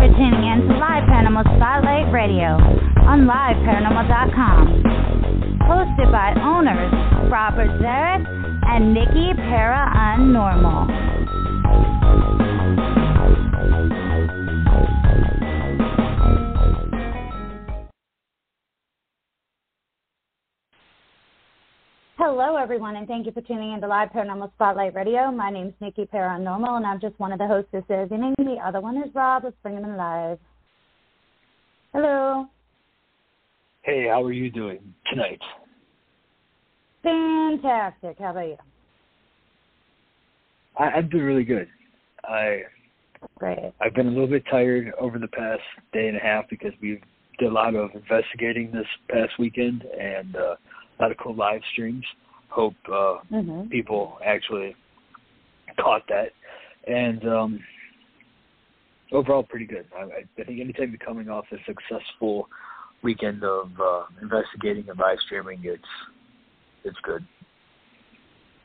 for tuning in to Live Paranormal Spotlight Radio on LiveParanormal.com. Hosted by owners Robert Zarek and Nikki Para Unnormal. Hello, everyone, and thank you for tuning in to Live Paranormal Spotlight Radio. My name is Nikki Paranormal, and I'm just one of the hosts this evening. The other one is Rob. Let's bring him in live. Hello. Hey, how are you doing tonight? Fantastic. How about you? I, I'm doing really good. I Great. I've been a little bit tired over the past day and a half because we've did a lot of investigating this past weekend and uh, lot of cool live streams. Hope uh, hmm people actually caught that, and um, overall pretty good. I, I I think anytime you're coming off a successful weekend of uh, investigating and live streaming, it's it's good.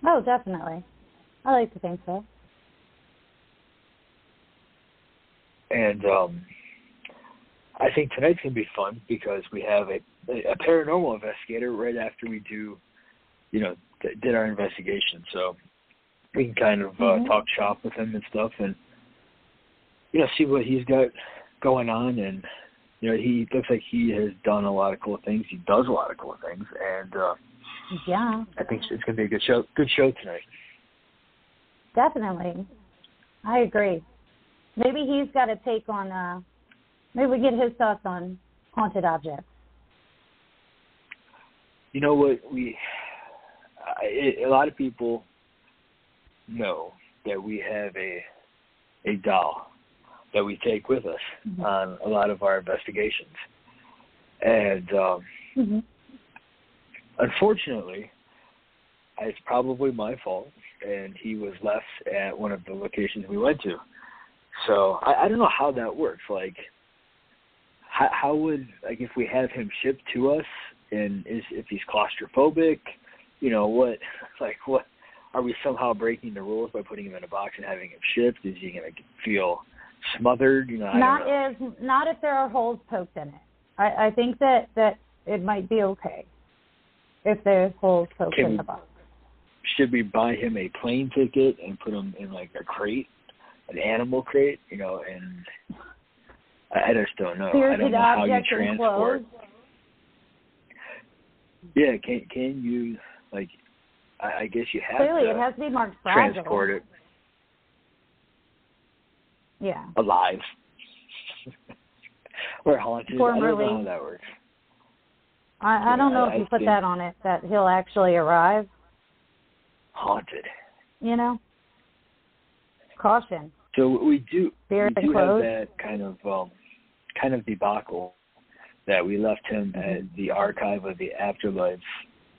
Oh, definitely. I like to think so. and um, I think tonight's gonna be fun because we have a a paranormal investigator right after we do, you know, th- did our investigation. So we can kind of uh, Mhm. talk shop with him and stuff, and you know, see what he's got going on. And you know, he looks like he has done a lot of cool things. He does a lot of cool things, and uh, Yeah, I think it's gonna be a good show. Good show tonight. definitely. I agree. Maybe he's got a take on, uh, maybe we get his thoughts on haunted objects. You know what? We I, a lot of people know that we have a a doll that we take with us Mhm. on a lot of our investigations. And um hmm unfortunately it's probably my fault and he was left at one of the locations we went to. So i, I don't know how that works. Like how, how would like if we have him shipped to us and is if he's claustrophobic you know what like what are we somehow breaking the rules by putting him in a box and having him shipped is he going to feel smothered you know Not know. if not if there are holes poked in it. I, I think that that it might be okay if there's holes poked Can in we- the box. should we buy him a plane ticket and put him in like a crate, an animal crate, you know, and I, I just don't know. I don't know how you transport. enclosed. Yeah, can can you like? I, I guess you have Clearly, to it has to be marked fragile. transport it Yeah. alive or haunted. I don't know how that works. I, I don't know I- if you put that on it that he'll actually arrive. Haunted. You know. Caution. So we do we do have that kind of um, kind of debacle that we left him at the archive of the Afterlife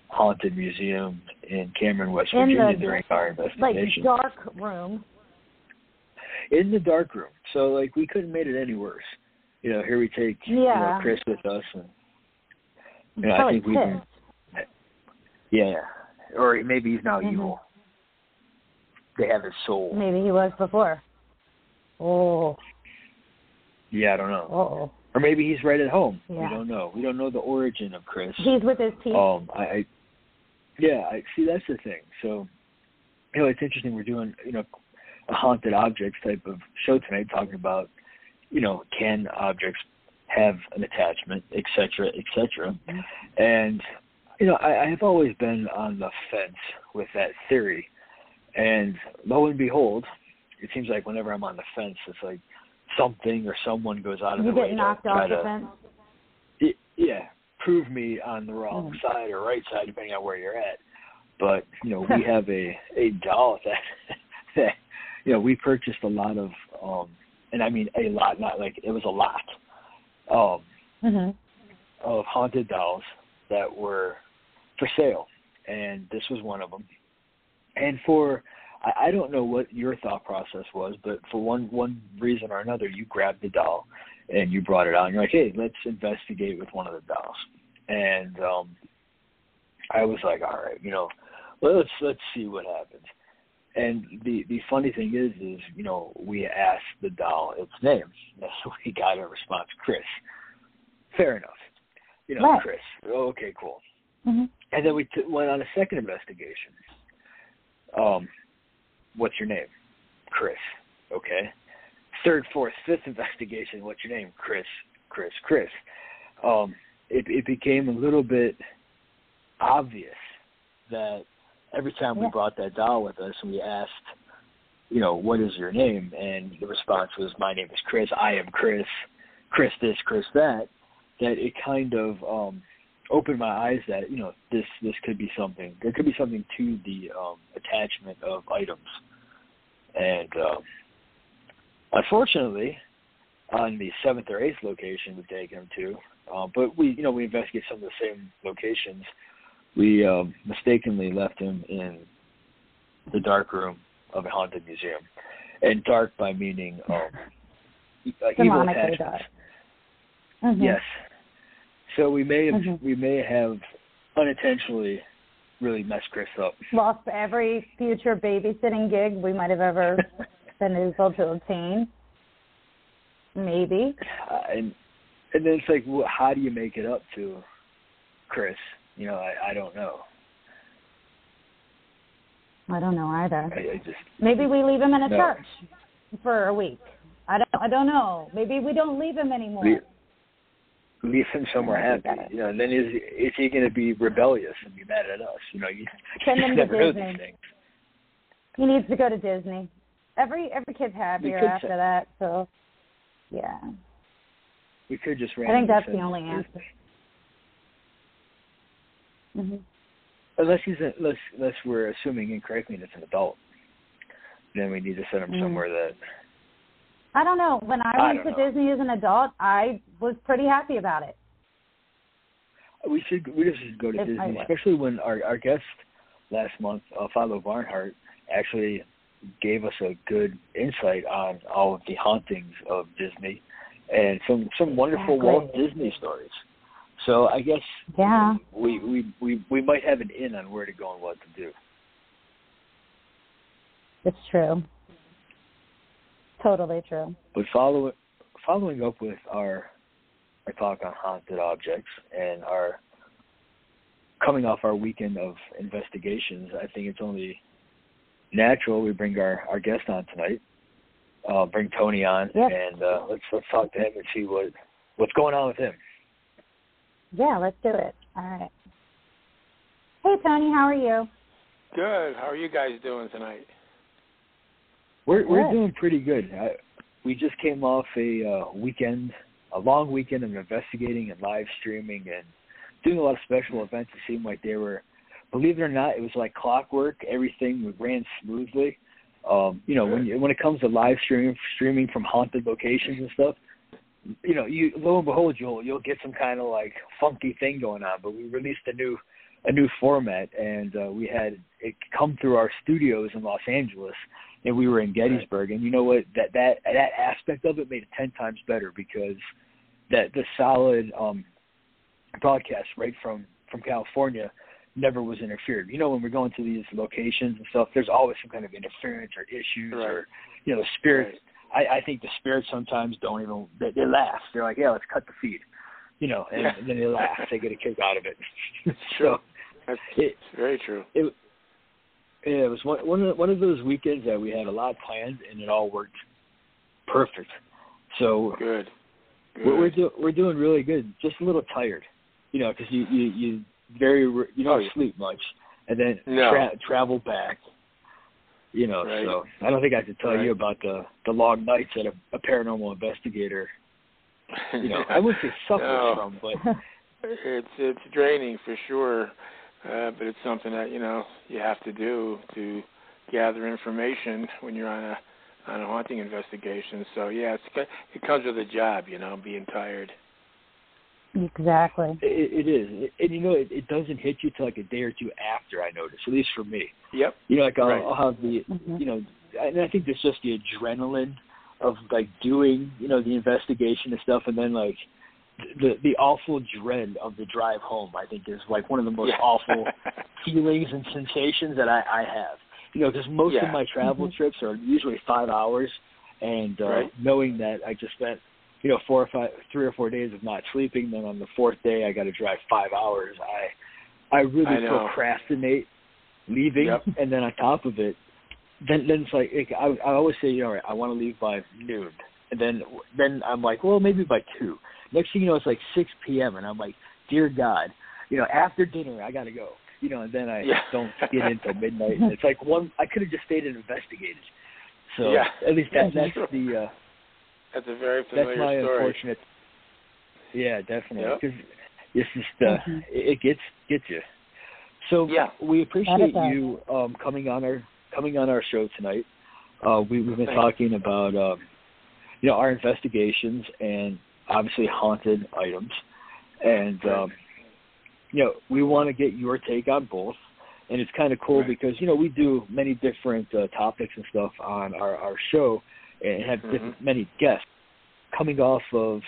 Haunted Museum in Cameron, West In Virginia the, during our investigation. Like dark room. in the dark room. So like we couldn't have made it any worse. You know, here we take you know, Chris with us and He's Yeah, I think we can- yeah. Or maybe he's now Mhm. evil. They have his soul. Maybe he was before. Oh. Yeah, I don't know. Oh. Or maybe he's right at home. We don't know. We don't know the origin of Chris. He's with his team. Um, I, I yeah, I see. That's the thing. So, you know, it's interesting. We're doing you know a haunted objects type of show tonight, talking about you know can objects have an attachment, et cetera, et cetera. Mhm. And you know, I, I have always been on the fence with that theory. And lo and behold, it seems like whenever I'm on the fence, it's like something or someone goes out of You the way get to knocked try off the to fence. yeah, prove me on the wrong Mhm. side or right side, depending on where you're at. But you know, we have a a doll that that you know we purchased a lot of, um and I mean a lot, not like it was a lot, um Mhm. of haunted dolls that were for sale, and this was one of them. And for I, I don't know what your thought process was, but for one one reason or another, you grabbed the doll and you brought it out. And you're like, hey, let's investigate with one of the dolls. And um I was like, all right, you know, let's let's see what happens. and the the funny thing is, is you know we asked the doll its name, so we got a response, Chris. Fair enough, you know, right. Chris. Okay, cool. Mm-hmm. And then we t- went on a second investigation. Um, what's your name? Chris. Okay. Third, fourth, fifth investigation. What's your name? Chris. Chris. Chris. Um, it, it became a little bit obvious that every time we brought that doll with us and we asked, you know, what is your name? And the response was, my name is Chris. I am Chris. Chris this, Chris that. That it kind of um, opened my eyes that you know this this could be something. There could be something to the um, attachment of items, and um, unfortunately, on the seventh or eighth location we've taken him to, uh, but we you know we investigate some of the same locations. We um, mistakenly left him in the dark room of a haunted museum, and dark by meaning um, uh, evil attachments. Mhm. Yes. So we may have Mhm. we may have unintentionally really messed Chris up. Lost every future babysitting gig we might have ever been able to obtain. Maybe. Uh, and and then it's like, well, how do you make it up to Chris? You know, I I don't know. I don't know either. I, I just Maybe we leave him in a No. church for a week. I don't. I don't know. Maybe we don't leave him anymore. leave, leave him somewhere happy. You know, and then is is he going to be rebellious and be mad at us? You know, you Send him never know these things. He needs to go to Disney. Every every kid's happier could after that. So, yeah. We could just. I think that's the only answer. Disney. hmm Unless he's a, unless unless we're assuming incorrectly it's an adult, then we need to send him Mm. somewhere that I don't know. When I I went to know. Disney as an adult, I was pretty happy about it. We should we just should go to If Disney, especially when our our guest last month, uh, Philo Barnhart, actually gave us a good insight on all of the hauntings of Disney and some some wonderful Exactly. Walt Disney stories. So I guess Yeah. we, we we we might have an in on where to go and what to do. It's true. Totally true. But follow following up with our our talk on haunted objects and our coming off our weekend of investigations, I think it's only natural we bring our, our guest on tonight. Uh, bring Tony on Yep. and uh, let's let's talk to him and see what what's going on with him. Yeah, let's do it. All right. Hey Tony, how are you? Good. How are you guys doing tonight? We're we're doing pretty good. I, we just came off a uh, weekend, a long weekend of investigating and live streaming and doing a lot of special events. It seemed like they were, believe it or not, it was like clockwork. Everything ran smoothly. Um, you know, when you, when it comes to live streaming, streaming from haunted locations and stuff, you know, you lo and behold, you'll you'll get some kind of like funky thing going on. But we released a new a new format, and uh, we had it come through our studios in Los Angeles, and we were in Gettysburg. And you know what? That that that aspect of it made it ten times better because that the solid um, broadcast right from from California never was interfered. You know, when we're going to these locations and stuff, there's always some kind of interference or issues Right. or you know, the spirits. I, I think the spirits sometimes don't even they, they laugh. They're like, yeah, let's cut the feed. You know, and, and then they laugh. They get a kick out of it. So That's it, very true. it yeah, it was one one of one of those weekends that we had a lot planned and it all worked perfect. So Good. Good. we're we're, do, we're doing really good. Just a little tired, you know, because you you you very you don't Oh, yeah. sleep much, and then No. tra- travel back. You know, Right. so I don't think I could tell Right. you about the the long nights that a, a paranormal investigator. You know, I wouldn't say suffers No. from, but it's it's draining for sure, uh, but it's something that you know you have to do to gather information when you're on a on a haunting investigation. So yeah, it's it comes with a job, you know, being tired. Exactly. it, it is, and you know, it, it doesn't hit you till like a day or two after. I notice, at least for me. Yep. You know, like I'll, Right. I'll have the, Mhm. you know, and I think there's just the adrenaline of like doing, you know, the investigation and stuff, and then like the the awful dread of the drive home. I think is like one of the most Yeah. awful feelings and sensations that I, I have. You know, because most Yeah. of my travel Mhm. trips are usually five hours, and uh, Right. knowing that I just spent you know four or five, three or four days of not sleeping, then on the fourth day I got to drive five hours. I I really I procrastinate leaving, Yep. and then on top of it, then then it's like it, I I always say, you know, I want to leave by noon, and then then I'm like, well, maybe by two. Next thing you know, it's like six p.m. and I'm like, dear God, you know, after dinner I got to go. You know, and then I Yeah. don't get in until midnight. And it's like one. I could have just stayed and investigated. So Yeah. at least that That's that's the uh, That's a very that's familiar my story. unfortunate. Yeah, definitely. Yep. Because it's just uh, Mhm. it, it gets gets you. So Yeah. we appreciate you um, coming on our coming on our show tonight. Uh, we, we've been Thanks. talking about um, you know our investigations and obviously haunted items, and um, you know we want to get your take on both. And it's kind of cool Right. because you know we do many different uh, topics and stuff on our our show, and have different, Mhm. many guests coming off of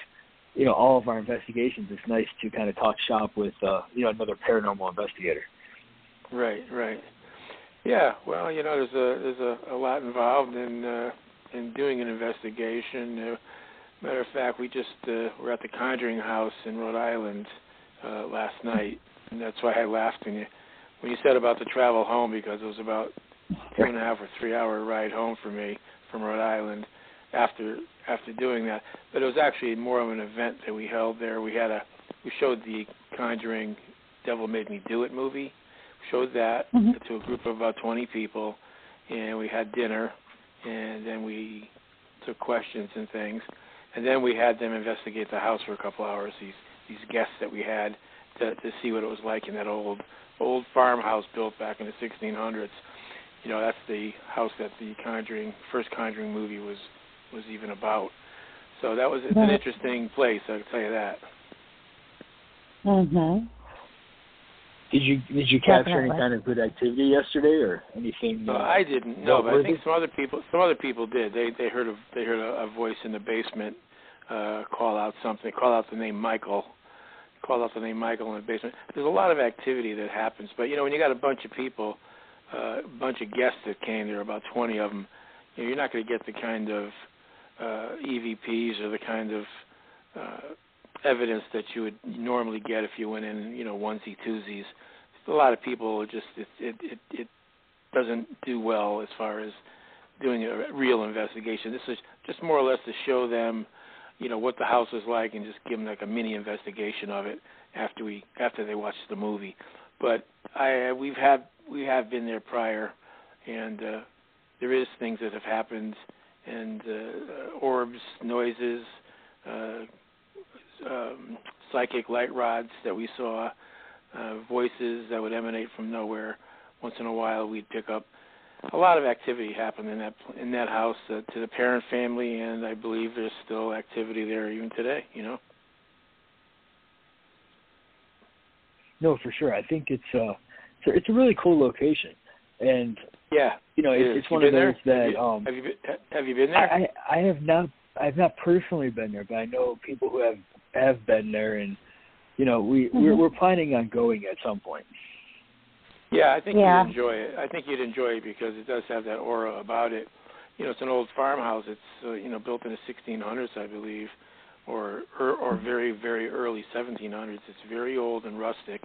you know all of our investigations. It's nice to kind of talk shop with uh, you know another paranormal investigator. Right, right. Yeah, well, you know, there's a there's a, a lot involved in uh, in doing an investigation. Uh, matter of fact, we just uh, were at the Conjuring House in Rhode Island uh, last night, and that's why I laughed when you when you said about the travel home because it was about two and a half or three hour ride home for me from Rhode Island after after doing that. But it was actually more of an event that we held there. We had a we showed the Conjuring Devil Made Me Do It movie. Showed that Mhm. to a group of about 20 people, and we had dinner, and then we took questions and things, and then we had them investigate the house for a couple hours. These these guests that we had to to see what it was like in that old old farmhouse built back in the 1600s. You know, that's the house that the Conjuring first Conjuring movie was was even about. So that was it's an interesting place. I can tell you that. Mhm. Did you did you capture any kind of good activity yesterday or anything? No, uh, I didn't. No, but I think some other people some other people did. They they heard a they heard a, a voice in the basement uh call out something, call out the name Michael. Call out the name Michael in the basement. There's a lot of activity that happens, but you know when you got a bunch of people, uh, a bunch of guests that came there, were about 20 of them, you know, you're not going to get the kind of uh EVPs or the kind of uh evidence that you would normally get if you went in, you know, onesie twosies. A lot of people just it it it, it doesn't do well as far as doing a real investigation. This is just more or less to show them, you know, what the house is like and just give them like a mini investigation of it after we after they watch the movie. But I we've had we have been there prior, and uh, there is things that have happened, and uh, orbs, noises, uh, um, psychic light rods that we saw, uh, voices that would emanate from nowhere. Once in a while, we'd pick up a lot of activity happened in that in that house uh, to the Perron family, and I believe there's still activity there even today. You know. No, for sure. I think it's uh it's a, it's a really cool location, and Yeah. you know it it's, it's You one of those there? that have you, um have you been, have you been there? I I have not I've not personally been there, but I know people who have have been there, and you know we we're, Mhm. we're planning on going at some point. Yeah, I think Yeah. you'd enjoy it. I think you'd enjoy it because it does have that aura about it. You know, it's an old farmhouse. It's uh, you know built in the 1600s, I believe, or or, or very very early 1700s. It's very old and rustic,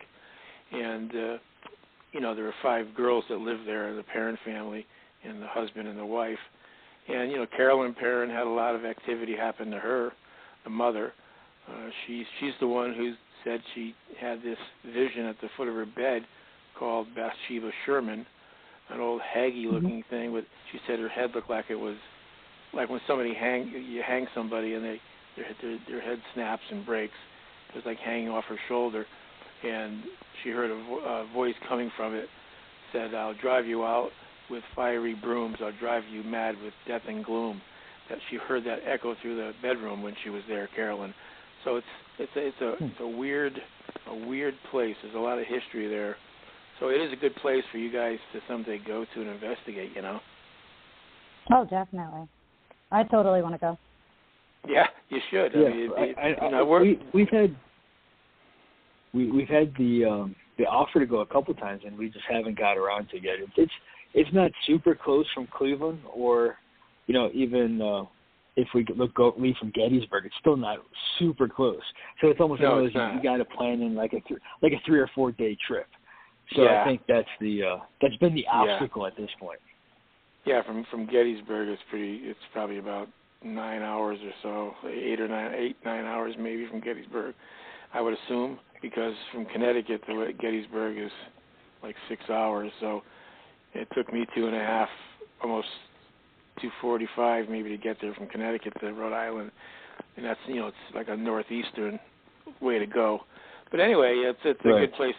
and uh, you know there are five girls that live there, the Perron family, and the husband and the wife. And you know Carolyn Perron had a lot of activity happen to her, the mother. Uh, she's she's the one who said she had this vision at the foot of her bed called Bathsheba Sherman, an old haggy-looking mm-hmm. thing. With she said her head looked like it was like when somebody hang you hang somebody and they their their, their head snaps and breaks. It was like hanging off her shoulder, and she heard a, vo- a voice coming from it. Said, "I'll drive you out with fiery brooms. I'll drive you mad with death and gloom." That she heard that echo through the bedroom when she was there, Carolyn. So it's it's a, it's a hmm. it's a weird a weird place. There's a lot of history there. So it is a good place for you guys to someday go to and investigate. You know. Oh, definitely. I totally want to go. Yeah, you should. Yeah, I mean, it, it, I, I, you know, we're, we we've had we we've had the um the offer to go a couple times, and we just haven't got around to it yet. It's it's it's not super close from Cleveland, or you know, even uh, if we look go leave from Gettysburg, it's still not super close. So it's almost no, one of those you, you got to plan in like a th- like a three or four day trip. So yeah. I think that's the uh, that's been the obstacle yeah. at this point. Yeah, from from Gettysburg, it's pretty. It's probably about nine hours or so, eight or nine, eight nine hours maybe from Gettysburg. I would assume because from Connecticut to Gettysburg is like six hours. So it took me two and a half, almost two forty-five maybe to get there from Connecticut to Rhode Island, and that's you know it's like a northeastern way to go. But anyway, it's it's a right. good place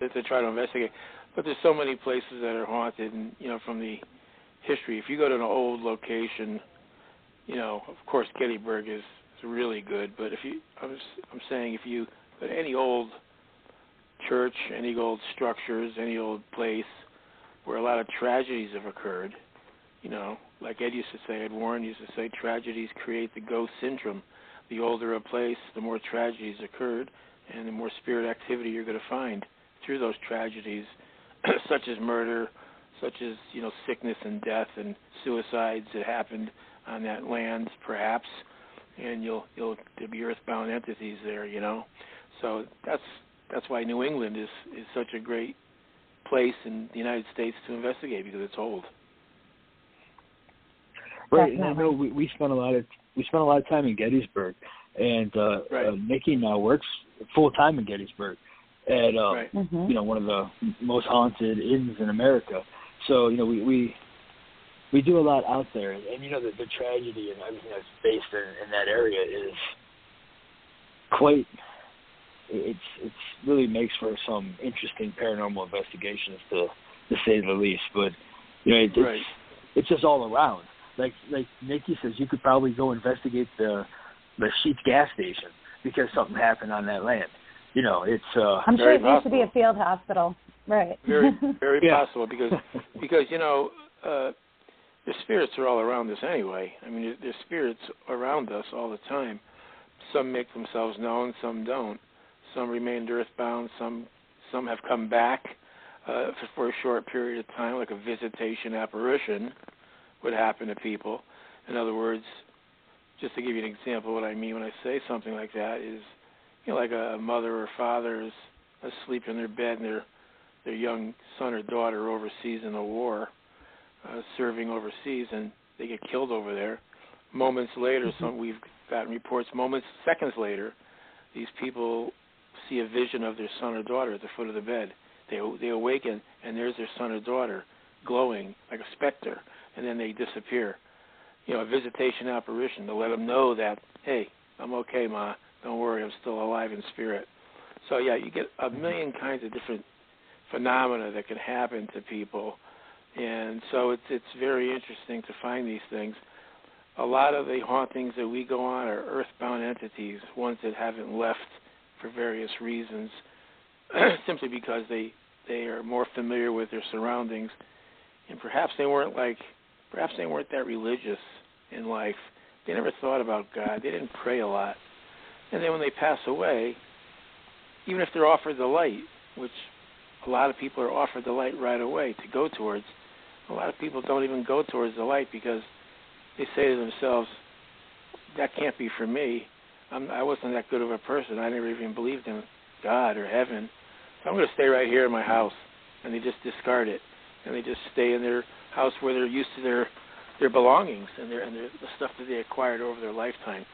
to, to try to investigate. But there's so many places that are haunted, and you know from the history. If you go to an old location, you know of course Gettysburg is, is really good. But if you I'm I'm saying if you go to any old church, any old structures, any old place where a lot of tragedies have occurred, you know, like Ed used to say, Ed Warren used to say, tragedies create the ghost syndrome. The older a place, the more tragedies occurred, and the more spirit activity you're going to find through those tragedies, such as murder, such as you know sickness and death and suicides that happened on that land, perhaps, and you'll you'll there'll be earthbound entities there, you know. So that's that's why New England is is such a great place in the United States to investigate because it's old. Right, and I know we, we spent a lot of we spent a lot of time in Gettysburg, and uh, right. uh, Nikki now works full time in Gettysburg, at uh, right. mm-hmm. you know one of the most haunted inns in America. So you know we we we do a lot out there, and, and you know the, the tragedy and everything that's based in, in that area is quite. It's it's really makes for some interesting paranormal investigations to to say the least. But you know it, it's right. it's just all around like like Nikki says, you could probably go investigate the the Sheetz gas station because something happened on that land. You know, it's uh I'm sure Very it used to be a field hospital. Right. Very very Yeah. possible because because you know uh the spirits are all around us anyway. I mean, there's spirits around us all the time. Some make themselves known, some don't. Some remained earthbound. Some some have come back uh, for, for a short period of time, like a visitation apparition would happen to people. In other words, just to give you an example, what I mean when I say something like that is, you know, like a mother or father is asleep in their bed and their their young son or daughter overseas in a war, uh, serving overseas, and they get killed over there. Moments later, some we've gotten reports. Moments, seconds later, these people see a vision of their son or daughter at the foot of the bed. They they awaken, and there's their son or daughter, glowing like a specter, and then they disappear. You know, a visitation apparition to let them know that, hey, I'm okay, ma. Don't worry, I'm still alive in spirit. So yeah, you get a million kinds of different phenomena that can happen to people, and so it's it's very interesting to find these things. A lot of the hauntings that we go on are earthbound entities, ones that haven't left for various reasons, simply because they they are more familiar with their surroundings, and perhaps they weren't like perhaps they weren't that religious in life. They never thought about God. They didn't pray a lot, and then when they pass away, even if they're offered the light, which a lot of people are offered the light right away to go towards, a lot of people don't even go towards the light because they say to themselves, "That can't be for me. I'm, I wasn't that good of a person. I never even believed in God or heaven. So I'm going to stay right here in my house." And they just discard it, and they just stay in their house where they're used to their their belongings and their and their, the stuff that they acquired over their lifetime.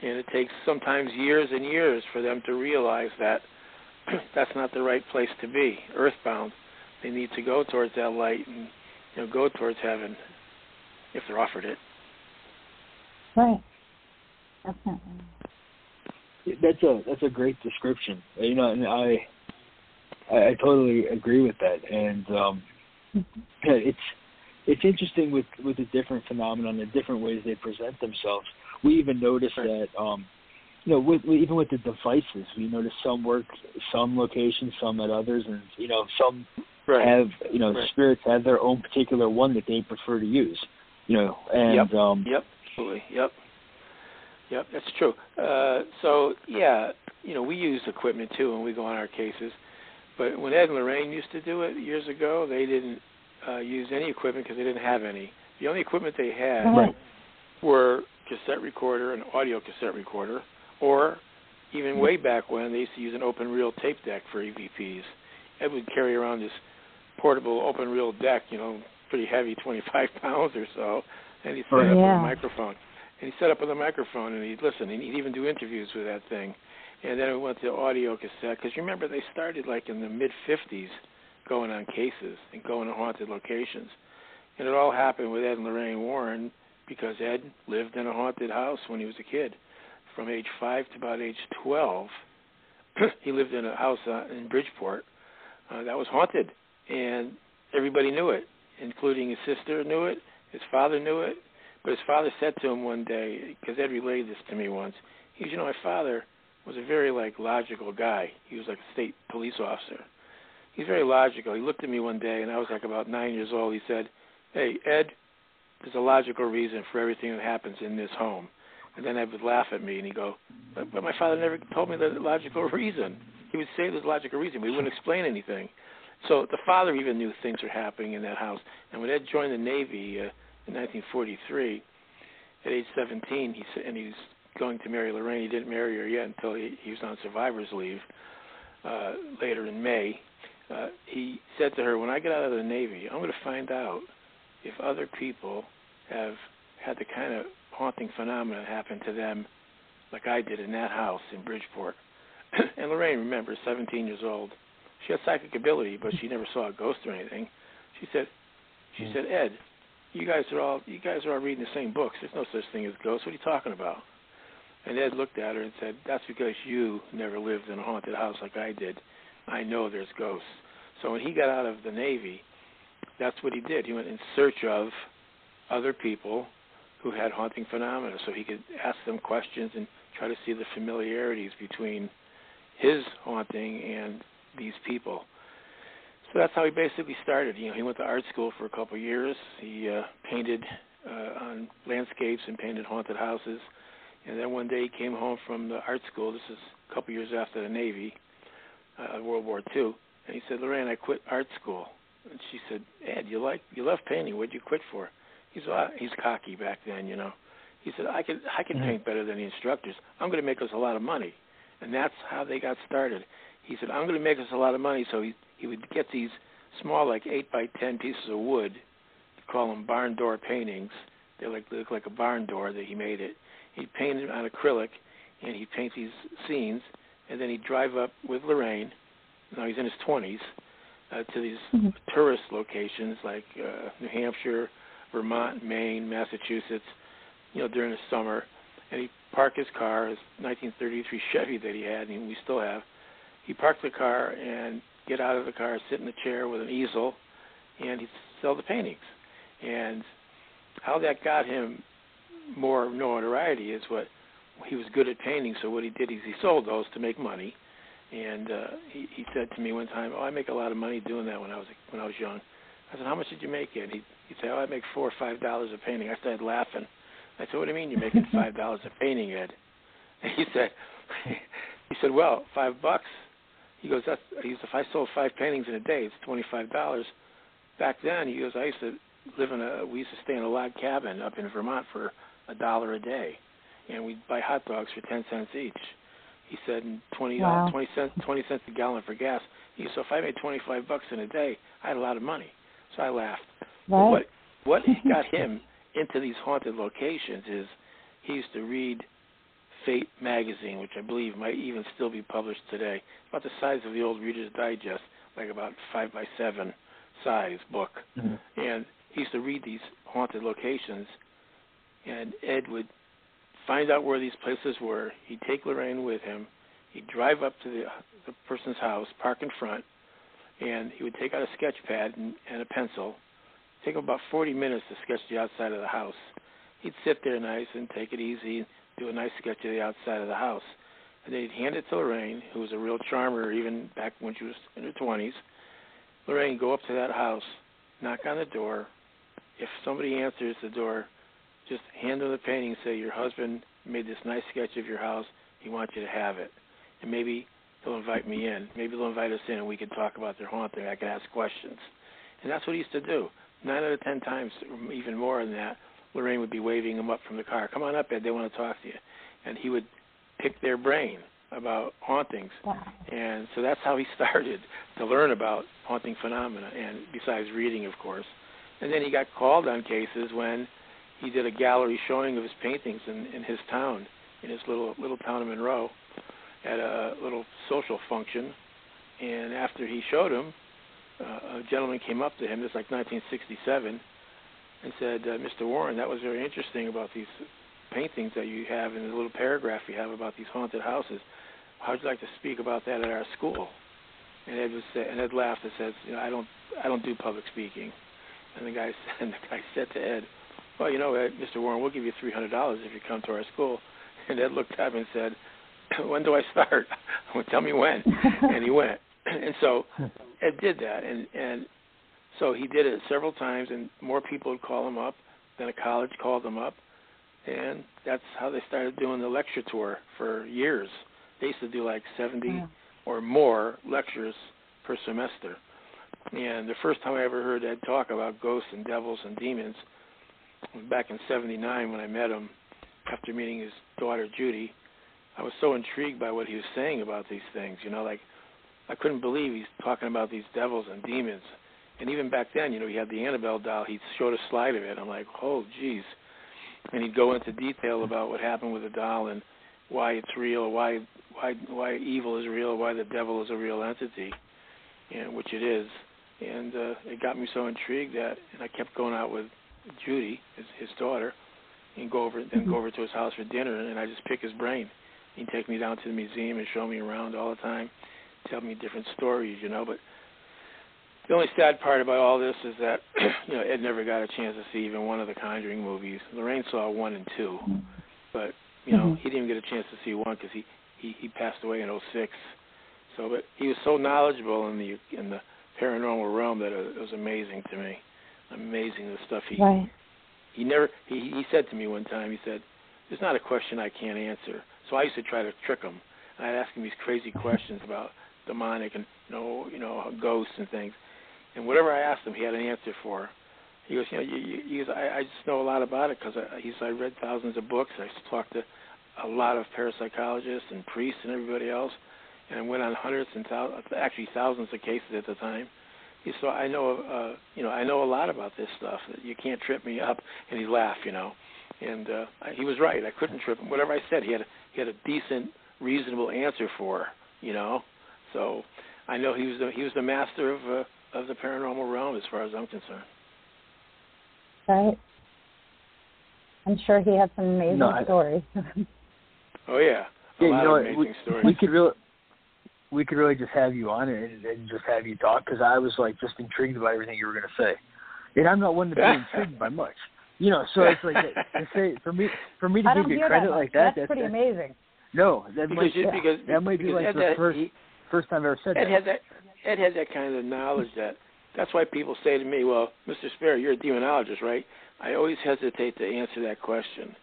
And it takes sometimes years and years for them to realize that that's not the right place to be. Earthbound, they need to go towards that light and you know go towards heaven if they're offered it. Right. Definitely. that's a that's a great description. You know, and I I, I totally agree with that. And um yeah, it's it's interesting with with the different phenomenon, the different ways they present themselves. We even notice Right. that um you know, with, even with the devices, we notice some work some locations, some at others, and you know, some Right. have you know Right. spirits have their own particular one that they prefer to use. You know, and Yep. um Yep, absolutely. Yep. Yep, that's true. Uh, so yeah, you know, we use equipment too when we go on our cases. But when Ed and Lorraine used to do it years ago, they didn't uh, use any equipment because they didn't have any. The only equipment they had Right. were cassette recorder and audio cassette recorder, or even way back when they used to use an open reel tape deck for EVPs. Ed would carry around this portable open reel deck, you know, pretty heavy, 25 pounds or so, and he'd set Right. up with a microphone. And he'd set up with a microphone and he'd listen, and he'd even do interviews with that thing. And then it went to audio cassette because remember they started like in the mid 50s, going on cases and going to haunted locations, and it all happened with Ed and Lorraine Warren because Ed lived in a haunted house when he was a kid. From age five to about age 12, he lived in a house uh, in Bridgeport uh, that was haunted, and everybody knew it, including his sister knew it, his father knew it. But his father said to him one day, because Ed relayed this to me once, he said, "You know, my father was a very like logical guy. He was like a state police officer. He's very logical. He looked at me one day, and I was like about nine years old. He said, "Hey, Ed, there's a logical reason for everything that happens in this home." And then Ed would laugh at me, and he'd go, "But, but my father never told me the logical reason. He would say there's a logical reason, but he wouldn't explain anything." So the father even knew things were happening in that house. And when Ed joined the Navy uh, in 1943, at age 17, he said, and he was going to marry Lorraine. He didn't marry her yet until he, he was on survivor's leave uh, later in May. Uh, he said to her, "When I get out of the Navy, I'm going to find out if other people have had the kind of haunting phenomena happen to them, like I did in that house in Bridgeport." and Lorraine, remember, 17 years old, she had psychic ability, but she never saw a ghost or anything. She said, "She hmm. said, Ed, you guys are all you guys are all reading the same books. There's no such thing as ghosts. What are you talking about?" And Ed looked at her and said, "That's because you never lived in a haunted house like I did. I know there's ghosts." So when he got out of the Navy, that's what he did. He went in search of other people who had haunting phenomena, so he could ask them questions and try to see the familiarities between his haunting and these people. So that's how he basically started. You know, he went to art school for a couple of years. He uh, painted uh, on landscapes and painted haunted houses. And then one day he came home from the art school. This is a couple years after the Navy, uh, World War II. And he said, "Lorraine, I quit art school." And she said, "Ed, you like you love painting. What'd you quit for?" He's uh, he's cocky back then, you know. He said, "I can I can paint better than the instructors. I'm going to make us a lot of money." And that's how they got started. He said, "I'm going to make us a lot of money." So he he would get these small, like eight by ten pieces of wood. He'd call them barn door paintings. They like look like a barn door that he made it. He'd paint it on acrylic, and he'd paint these scenes, and then he'd drive up with Lorraine. Now he's in his twenties. Uh, to these Mhm. tourist locations like uh, New Hampshire, Vermont, Maine, Massachusetts, you know, during the summer. And he parked his car, his 1933 Chevy that he had, and we still have. He parked the car and get out of the car, sit in the chair with an easel, and he'd sell the paintings. And how that got him more notoriety is what he was good at painting. So what he did is he sold those to make money. And uh, he, he said to me one time, "Oh, I make a lot of money doing that when I was when I was young." I said, "How much did you make it?" He he'd say, "Oh, I make four or five dollars a painting." I started laughing. I said, "What do you mean you're making five dollars a painting, Ed?" And he said, "He said, well, five bucks." He goes, "That's." He goes, "If I sold five paintings in a day, it's twenty five dollars." Back then, he goes, "I used to live in a. We used to stay in a log cabin up in Vermont for a dollar a day, and we'd buy hot dogs for ten cents each." He said, and twenty Wow. uh, twenty cents twenty cents a gallon for gas. He goes, so if I made twenty five bucks in a day, I had a lot of money. So I laughed. Right. what what got him into these haunted locations is he used to read Fate magazine, which I believe might even still be published today, about the size of the old Reader's Digest, like about five by seven size book. Mhm. And he used to read these haunted locations, and Ed would find out where these places were. He'd take Lorraine with him. He'd drive up to the the person's house, park in front, and he would take out a sketch pad and, and a pencil. Take him about 40 minutes to sketch the outside of the house. He'd sit there nice and take it easy, do a nice sketch of the outside of the house. And then he'd hand it to Lorraine, who was a real charmer even back when she was in her 20s. Lorraine, go up to that house, knock on the door. If somebody answers the door, just hand them the painting and say, Your husband made this nice sketch of your house. He wants you to have it. And maybe he'll invite me in. Maybe they'll invite us in and we can talk about their haunting. I can ask questions. and that's what he used to do. Nine out of ten times, even more than that, Lorraine would be waving him up from the car. Come on up, Ed. They want to talk to you, and he would pick their brain about hauntings. Wow. And so that's how he started to learn about haunting phenomena, and besides reading, of course. And then he got called on cases when he did a gallery showing of his paintings in, in his town, in his little little town of Monroe, at a little social function. And after he showed him, uh, a gentleman came up to him. This is like 1967, and said, uh, "Mr. Warren, that was very interesting about these paintings that you have in the little paragraph you have about these haunted houses. How'd you like to speak about that at our school?" And Ed was and Ed laughed and says, "You know, I don't I don't do public speaking." And the guy and the guy said to Ed, "Well, you know, uh, Mr. Warren, we'll give you three hundred dollars if you come to our school." And Ed looked up and said, "When do I start? tell me when." and he went. And so Ed did that, and and so he did it several times, and more people would call him up. Then a college called him up, and that's how they started doing the lecture tour for years. They used to do like 70 Yeah. or more lectures per semester. And the first time I ever heard Ed talk about ghosts and devils and demons back in '79 when I met him after meeting his daughter Judy. I was so intrigued by what he was saying about these things. You know, like I couldn't believe he's talking about these devils and demons. And even back then, you know, he had the Annabelle doll. He showed a slide of it. I'm like, oh, geez. And he'd go into detail about what happened with the doll and why it's real, why why why evil is real, why the devil is a real entity, and which it is. And uh, it got me so intrigued that, and I kept going out with Judy, his, his daughter, and go over then go over to his house for dinner, and I just pick his brain. He'd take me down to the museum and show me around all the time, tell me different stories, you know. But the only sad part about all this is that you know Ed never got a chance to see even one of the Conjuring movies. Lorraine saw one and two, but you know Mhm. he didn't get a chance to see one because he, he he passed away in '06. So, but he was so knowledgeable in the in the paranormal realm that it was amazing to me. Amazing the stuff he Right. he never he he said to me one time he said there's not a question I can't answer. So I used to try to trick him. And I'd ask him these crazy questions about demonic and you know you know ghosts and things. And whatever I asked him he had an answer for. He goes you know you, you, he goes I, I just know a lot about it because I, he said I read thousands of books. I used to a lot of parapsychologists and priests and everybody else. And went on hundreds and thousands actually thousands of cases at the time he said, I know, uh, you know, I know a lot about this stuff. You can't trip me up. And he laughed, you know, and uh, he was right. I couldn't trip him. Whatever I said, he had a, he had a decent, reasonable answer for, you know. So I know he was the he was the master of uh, of the paranormal realm as far as I'm concerned. Right. I'm sure he had some amazing No, I- stories. Oh yeah, a Yeah, lot you know of amazing We, stories. we could really, we could really just have you on and, and just have you talk because I was like just intrigued by everything you were going to say, and I'm not one to be intrigued by much. You know, so it's like to say for me for me to I give you credit that like that. That's, pretty amazing. No, that because might you, because that might be because like Ed, the had- first he, first time I ever said Ed that. had that Ed had that kind of knowledge that that's why people say to me, "Well, Mr. Spera, you're a demonologist, right?" I always hesitate to answer that question.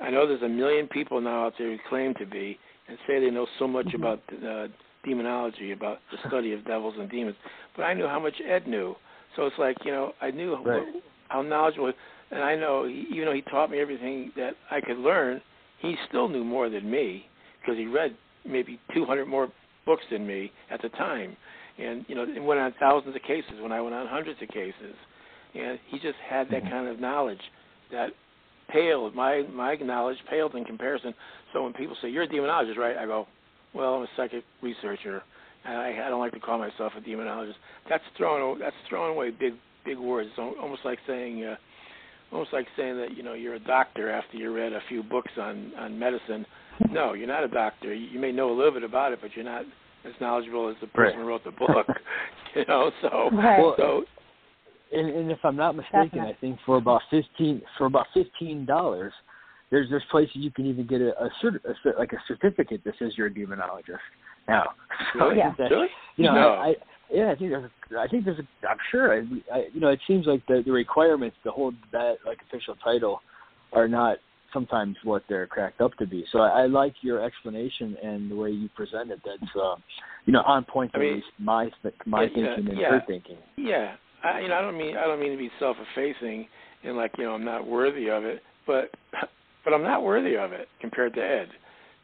I know there's a million people now out there who claim to be and say they know so much Mm-hmm. about uh, demonology, about the study of devils and demons, but I knew how much Ed knew. So it's like you know, I knew Right. how knowledgeable, and I know he, even though he taught me everything that I could learn, he still knew more than me because he read maybe 200 more books than me at the time, and you know, and went on thousands of cases when I went on hundreds of cases, and he just had that mm-hmm. kind of knowledge that paled my my knowledge paled in comparison. So when people say you're a demonologist, right? I go, well, I'm a psychic researcher. I, I don't like to call myself a demonologist. That's throwing that's throwing away big big words. It's almost like saying uh, almost like saying that you know you're a doctor after you read a few books on on medicine. No, you're not a doctor. You, you may know a little bit about it, but you're not as knowledgeable as the person Right. who wrote the book. you know, so Right. Well, so and, and if I'm not mistaken, I think for about fifteen for about fifteen dollars, there's there's places you can even get a, a, cert, a cer- like a certificate that says you're a demonologist. Now, so Really? I think that- really, you know, no. I, I yeah, I think there's a, I think there's a I'm sure I, I you know it seems like the the requirements to hold that like official title are not sometimes what they're cracked up to be. So I, I like your explanation and the way you present it. That's uh, you know on point to I at least my my yeah, thinking and yeah. her thinking. Yeah, I, you know, I don't mean I don't mean to be self-effacing and like you know I'm not worthy of it, but but I'm not worthy of it compared to Ed.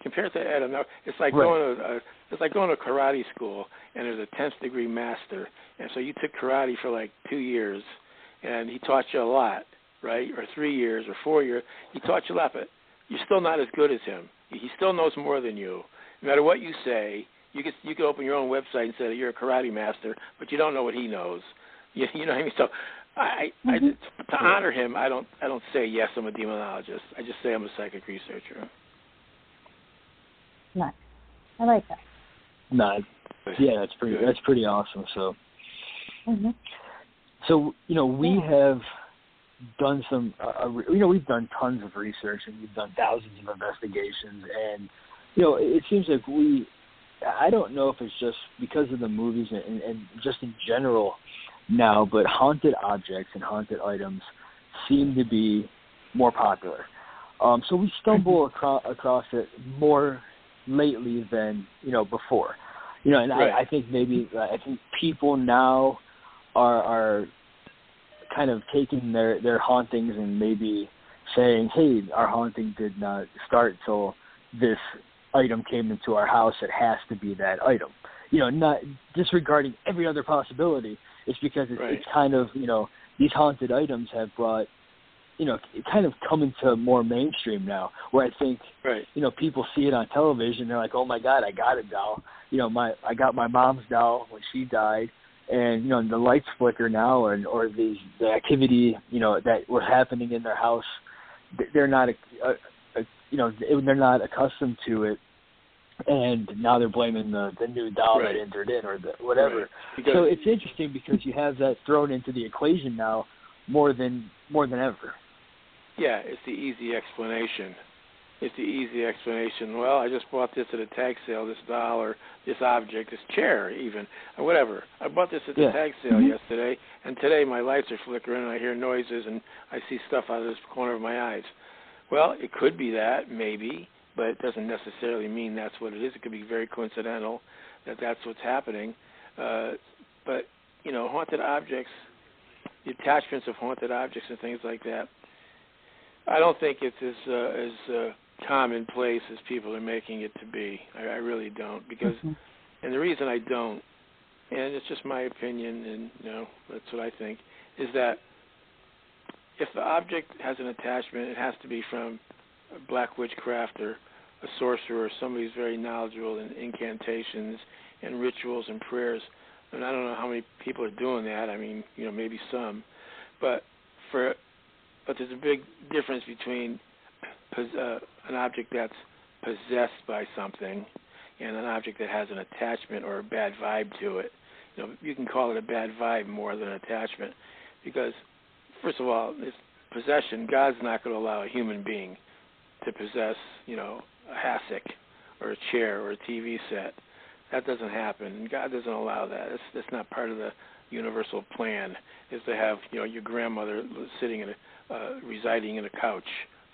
Compared to Ed, I'm not. It's like right. going to a, it's like going to karate school and there's a 10th degree master, and so you took karate for like two years, and he taught you a lot, right? Or three years or four years, he taught you a lot, but you're still not as good as him. He still knows more than you. No matter what you say, you could you could open your own website and say that you're a karate master, but you don't know what he knows. You, you know what I mean? So I, I, mm-hmm. I to honor him, I don't I don't say yes, I'm a demonologist. I just say I'm a psychic researcher. Nice. I like that. No, yeah, that's pretty that's pretty awesome. So, mm-hmm. so you know we have done some, uh, you know, we've done tons of research and we've done thousands of investigations, and you know, it seems like we, I don't know if it's just because of the movies and, and just in general now, but haunted objects and haunted items seem to be more popular. Um, so we stumble mm-hmm. across across it more lately than you know before. You know, and right. I, I think maybe I think people now are are kind of taking their their hauntings and maybe saying, "Hey, our haunting did not start till this item came into our house. It has to be that item." You know, not disregarding every other possibility. It's because it's, right. it's kind of you know these haunted items have brought you know kind of come into more mainstream now where i think right. you know people see it on television they're like oh my god i got a doll you know my i got my mom's doll when she died and you know the lights flicker now and or the the activity you know that was happening in their house they're not a, a, a you know they're not accustomed to it and now they're blaming the the new doll right. that entered in or the whatever right. because, so it's interesting because you have that thrown into the equation now more than more than ever yeah it's the easy explanation it's the easy explanation. Well, I just bought this at a tag sale, this doll or this object, this chair even, or whatever. I bought this at the yeah. tag sale mm-hmm. yesterday, and today my lights are flickering and I hear noises and I see stuff out of this corner of my eyes. Well, it could be that, maybe, but it doesn't necessarily mean that's what it is. It could be very coincidental that that's what's happening. Uh, but, you know, haunted objects, the attachments of haunted objects and things like that, I don't think it's as uh, as uh, commonplace as people are making it to be. I, I really don't because, mm-hmm. and the reason I don't, and it's just my opinion, and you know that's what I think, is that if the object has an attachment, it has to be from black witchcraft or a sorcerer or somebody who's very knowledgeable in incantations and rituals and prayers. And I don't know how many people are doing that. I mean, you know, maybe some, but for but there's a big difference between uh, an object that's possessed by something and an object that has an attachment or a bad vibe to it. You know, you can call it a bad vibe more than an attachment because, first of all, it's possession. God's not going to allow a human being to possess, you know, a hassock or a chair or a TV set. That doesn't happen. God doesn't allow that. That's that's not part of the universal plan. Is to have you know your grandmother sitting in a uh, residing in a couch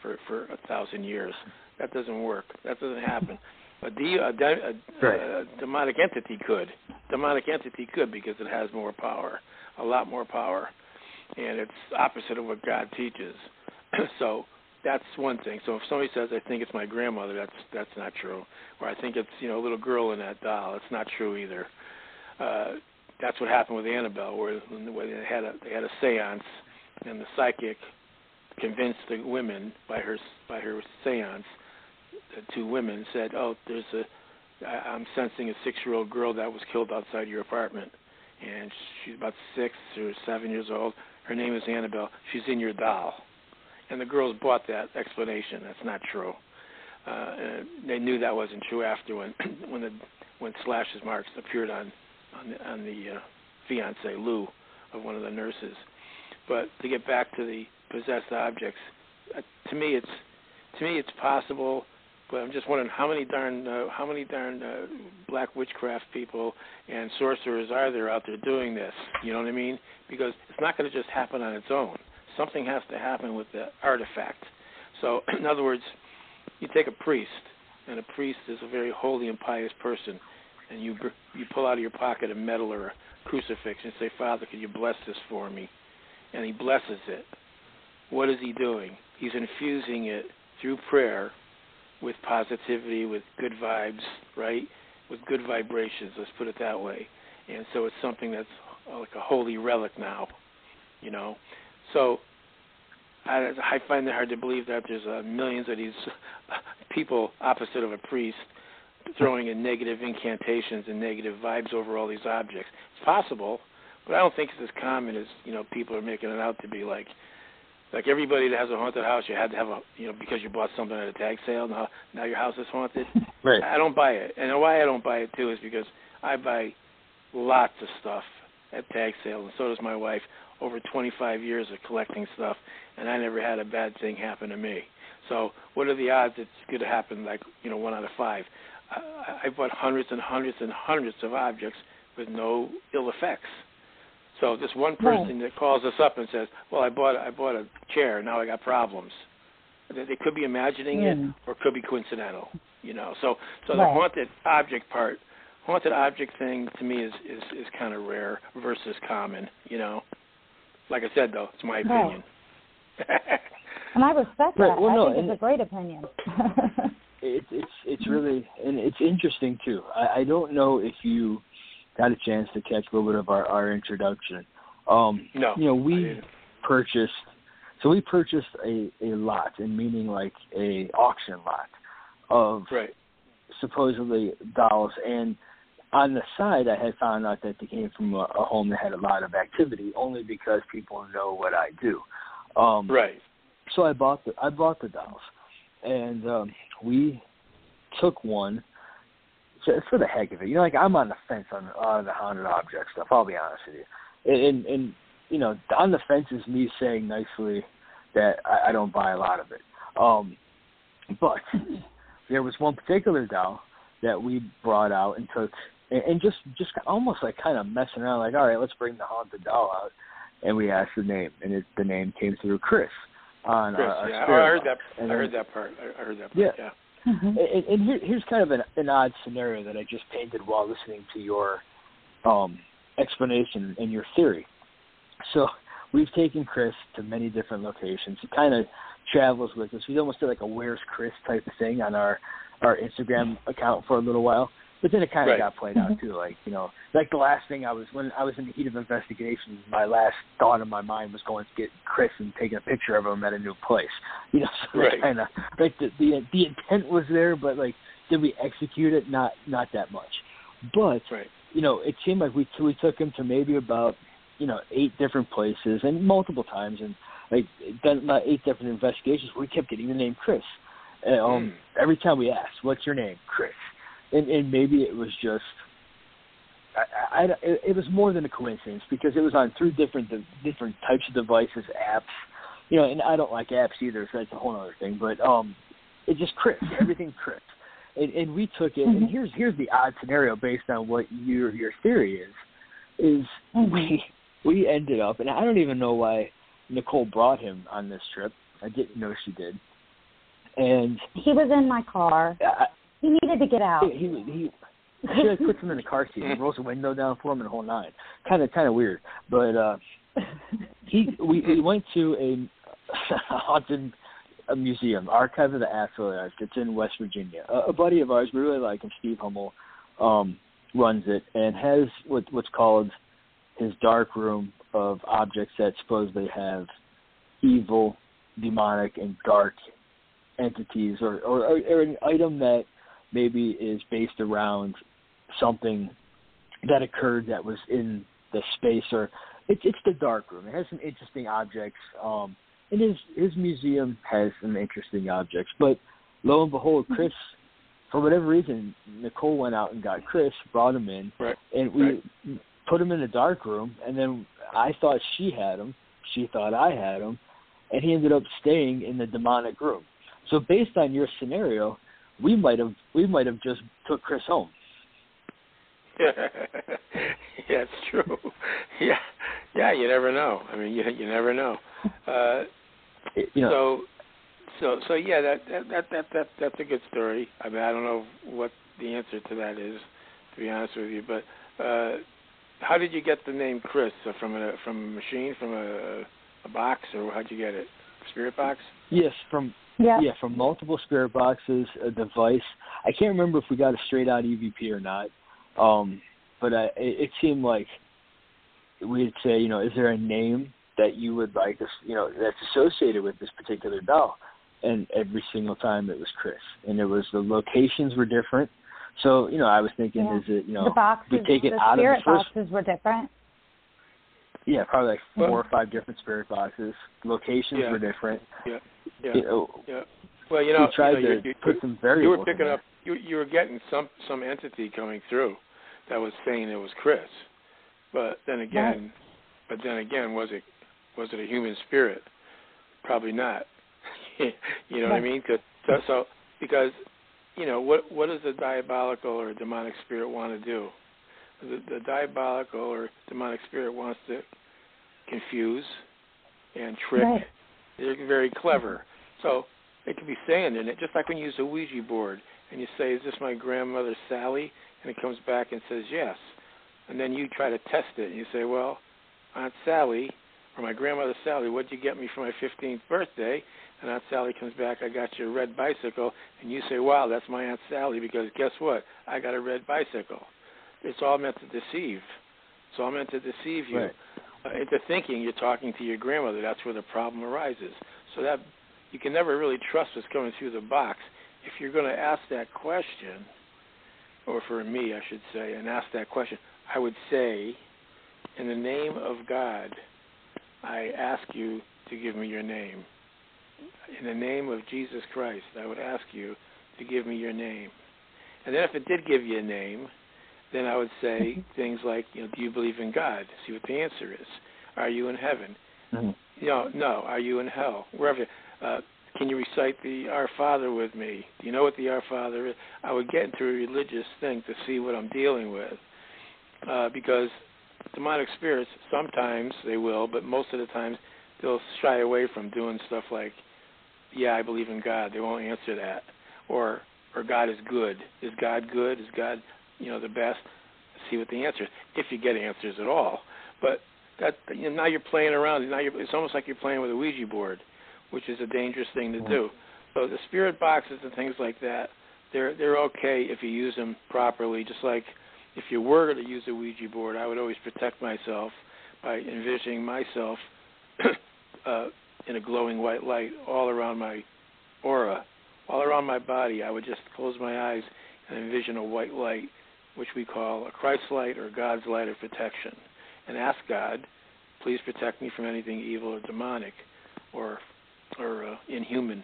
for for a thousand years. That doesn't work. That doesn't happen. A, de- a, de- a, right. a demonic entity could. Demonic entity could because it has more power, a lot more power, and it's opposite of what God teaches. so that's one thing. So if somebody says, "I think it's my grandmother," that's that's not true. Or I think it's you know a little girl in that doll. It's not true either. Uh, that's what happened with Annabelle, where, where they had a they had a séance, and the psychic convinced the women by her by her séance. The two women said, "Oh, there's a I'm sensing a six-year-old girl that was killed outside your apartment, and she's about six or seven years old. Her name is Annabelle. She's in your doll." And the girls bought that explanation. That's not true. Uh, they knew that wasn't true after when when the when slashes marks appeared on on the, on the uh, fiance Lou of one of the nurses. But to get back to the possessed objects. Uh, to me, it's to me it's possible, but I'm just wondering how many darn uh, how many darn uh, black witchcraft people and sorcerers are there out there doing this? You know what I mean? Because it's not going to just happen on its own. Something has to happen with the artifact. So, in other words, you take a priest, and a priest is a very holy and pious person. and you you pull out of your pocket a medal or a crucifix and say, Father, can you bless this for me? And he blesses it. What is he doing? He's infusing it through prayer with positivity, with good vibes, right? With good vibrations, let's put it that way. And so it's something that's uh, like a holy relic now, you know. So I, I find it hard to believe that there's uh, millions of these people opposite of a priest throwing in negative incantations and negative vibes over all these objects. It's possible, but I don't think it's as common as you know people are making it out to be. Like, like everybody that has a haunted house, you had to have a you know because you bought something at a tag sale. Now now your house is haunted. Right. I don't buy it, and why I don't buy it too is because I buy lots of stuff at tag sales, and so does my wife. Over 25 years of collecting stuff, and I never had a bad thing happen to me. So, what are the odds it's going to happen? Like, you know, one out of five. I, I bought hundreds and hundreds and hundreds of objects with no ill effects. So, this one person Right. that calls us up and says, "Well, I bought I bought a chair, now I got problems." They could be imagining it, Mm. or it could be coincidental. You know, so so the haunted object part haunted object thing to me is is is kind of rare versus common. You know, like I said though, it's my Right. opinion. And I respect Right, that. well, I no, think it's a great opinion. It's it's it's really and it's interesting too. I, I don't know if you got a chance to catch a little bit of our our introduction. Um, no, you know, we purchased so we purchased a a lot, and meaning like a auction lot of right, supposedly dolls and on the side I had found out that they came from a, a home that had a lot of activity only because people know what I do. Um right, so I bought the I bought the dolls, and um, we took one just for the heck of it. You know, like I'm on the fence on on the haunted object stuff. I'll be honest with you, and and, and you know, on the fence is me saying nicely that I, I don't buy a lot of it. Um, but there was one particular doll that we brought out and took, and, and just just almost like kind of messing around, like all right, let's bring the haunted doll out, and we asked the name, and it, the name came through Chris on Chris. our, our yeah, oh, I heard box. that. And I then- heard that part. I I heard that part. Yeah. yeah. Mhm. and, and here, here's kind of an, an odd scenario that I just painted while listening to your um, explanation and your theory. So we've taken Chris to many different locations. He kind of travels with us. We almost did like a "Where's Chris" type of thing on our our Instagram account for a little while. But then it kind of Right. got played out too. Like you know, like the last thing I was when I was in the heat of investigation, my last thought in my mind was going to get Chris and taking a picture of him at a new place. You know, so Right. kind of like the, the the intent was there, but like did we execute it? Not not that much. But Right. you know, it seemed like we we took him to maybe about you know eight different places and multiple times, and like done about eight different investigations. We kept getting the name Chris. And, um, Mm. Every time we asked, "What's your name?" Chris, and and maybe it was just. I, I, it was more than a coincidence because it was on three different different types of devices, apps, you know, and I don't like apps either, so that's a whole other thing. But um, it just Chris, everything Chris, and, and we took it. And Mhm. here's here's the odd scenario based on what your your theory is, is Mhm. we we ended up, and I don't even know why Nicole brought him on this trip. I didn't know she did, and He was in my car. I, He needed to get out. he he. he puts him in the car seat and rolls the window down for him and the whole nine. Kind of kind of weird, but uh he we we went to a haunted a museum, Archive of the Afterlife. It's in West Virginia. A, a buddy of ours, we really like him, Steve Hummel, um, runs it and has what what's called his dark room of objects that supposedly have evil, demonic, and dark entities, or or, or an item that maybe is based around something that occurred that was in the space or it's it's the dark room. It has some interesting objects. Um and his his museum has some interesting objects. But lo and behold, Chris for whatever reason, Nicole went out and got Chris, brought him in, Right. and we Right. put him in the dark room and then I thought she had him, she thought I had him, and he ended up staying in the demonic room. So based on your scenario, we might have we might have just took Chris home. yeah, it's true. Yeah, yeah. You never know. I mean, you you never know. Uh, you know, so, so, so yeah. That that that that that that's a good story. I mean, I don't know what the answer to that is, to be honest with you. But uh, how did you get the name Chris? From a from a machine, from a, a box, or how'd you get it? Spirit box? Yes, from Yeah. yeah, from multiple spirit boxes, a device. I can't remember if we got a straight out EVP or not. Um, but I, it, it seemed like we'd say, you know, is there a name that you would like us, you know, that's associated with this particular doll? And every single time it was Chris, and it was the locations were different. So you know, I was thinking, Yeah. is it you know, the boxes, we take it the out of the spirit first boxes were different. Yeah, probably like four Well- or five different spirit boxes. Locations Yeah. were different. Yeah. Yeah. You know, Yeah. Well, you know, we tried you know, to you, put some variables. you were picking up. You you were getting some some entity coming through that was saying it was Chris, but then again, but then again, was it was it a human spirit? Probably not. you know what I mean? mean? 'Cause- so, so because you know what what does a diabolical or demonic spirit want to do? The, the diabolical or demonic spirit wants to confuse and trick. Right. They're very clever. So it can be saying in it, just like when you use a Ouija board and you say, "Is this my grandmother Sally?" and it comes back and says yes, and then you try to test it and you say, "Well, Aunt Sally or my grandmother Sally, what'd you get me for my 15th birthday?" And Aunt Sally comes back, "I got you a red bicycle," and you say, "Wow, that's my Aunt Sally because guess what? I got a red bicycle." It's all meant to deceive. It's all meant to deceive you Right. Into thinking you're talking to your grandmother. That's where the problem arises. So that you can never really trust what's coming through the box. If you're going to ask that question, or for me, I should say, and ask that question, I would say, in the name of God, I ask you to give me your name. In the name of Jesus Christ, I would ask you to give me your name. And then if it did give you a name, then I would say things like, you know, do you believe in God? See what the answer is. Are you in heaven? Mhm. No, no. Are you in hell? Wherever. Uh, can you recite the Our Father with me? Do you know what the Our Father is? I would get into a religious thing to see what I'm dealing with, uh, because demonic spirits sometimes they will, but most of the times they'll shy away from doing stuff like, "Yeah, I believe in God." They won't answer that, or or God is good. Is God good? Is God, you know, the best? See what the answer is, if you get answers at all. But that you know, now you're playing around. Now you're, it's almost like you're playing with a Ouija board, which is a dangerous thing to do. So the spirit boxes and things like that, they're they're okay if you use them properly. Just like if you were to use a Ouija board, I would always protect myself by envisioning myself uh, in a glowing white light all around my aura, all around my body. I would just close my eyes and envision a white light, which we call a Christ light or God's light of protection, and ask God, please protect me from anything evil or demonic or or uh, inhuman.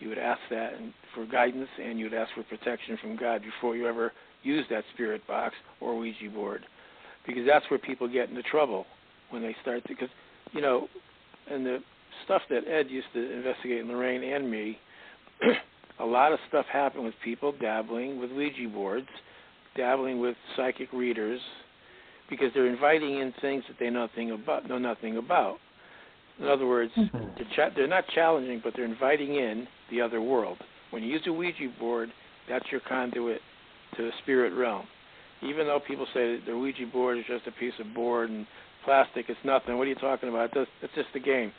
You would ask that and for guidance, and you would ask for protection from God before you ever use that spirit box or Ouija board, because that's where people get into trouble when they start to. Because you know, and the stuff that Ed used to investigate, and Lorraine and me, a lot of stuff happened with people dabbling with Ouija boards, dabbling with psychic readers, because they're inviting in things that they know nothing about. Know nothing about. In other words, hmm. they're, cha- they're not challenging, but they're inviting in the other world. When you use a Ouija board, that's your conduit to the spirit realm. Even though people say that the Ouija board is just a piece of board and plastic, it's nothing. What are you talking about? It's just a game.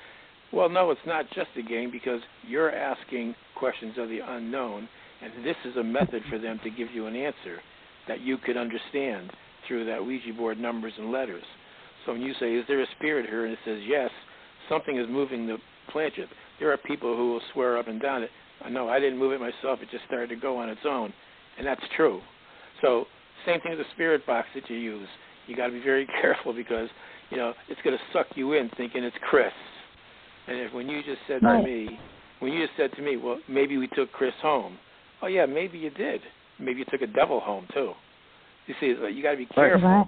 Well, no, it's not just a game because you're asking questions of the unknown, and this is a method for them to give you an answer that you could understand through that Ouija board numbers and letters. So when you say, "Is there a spirit here?" and it says yes, something is moving the planchette. There are people who will swear up and down it. I know I didn't move it myself; it just started to go on its own, and that's true. So same thing with the spirit box that you use. You got to be very careful because you know it's going to suck you in thinking it's Chris. And if when you just said Right. to me, when you just said to me, well, maybe we took Chris home. Oh yeah, maybe you did. Maybe you took a devil home too. You see, you got to be careful. Right.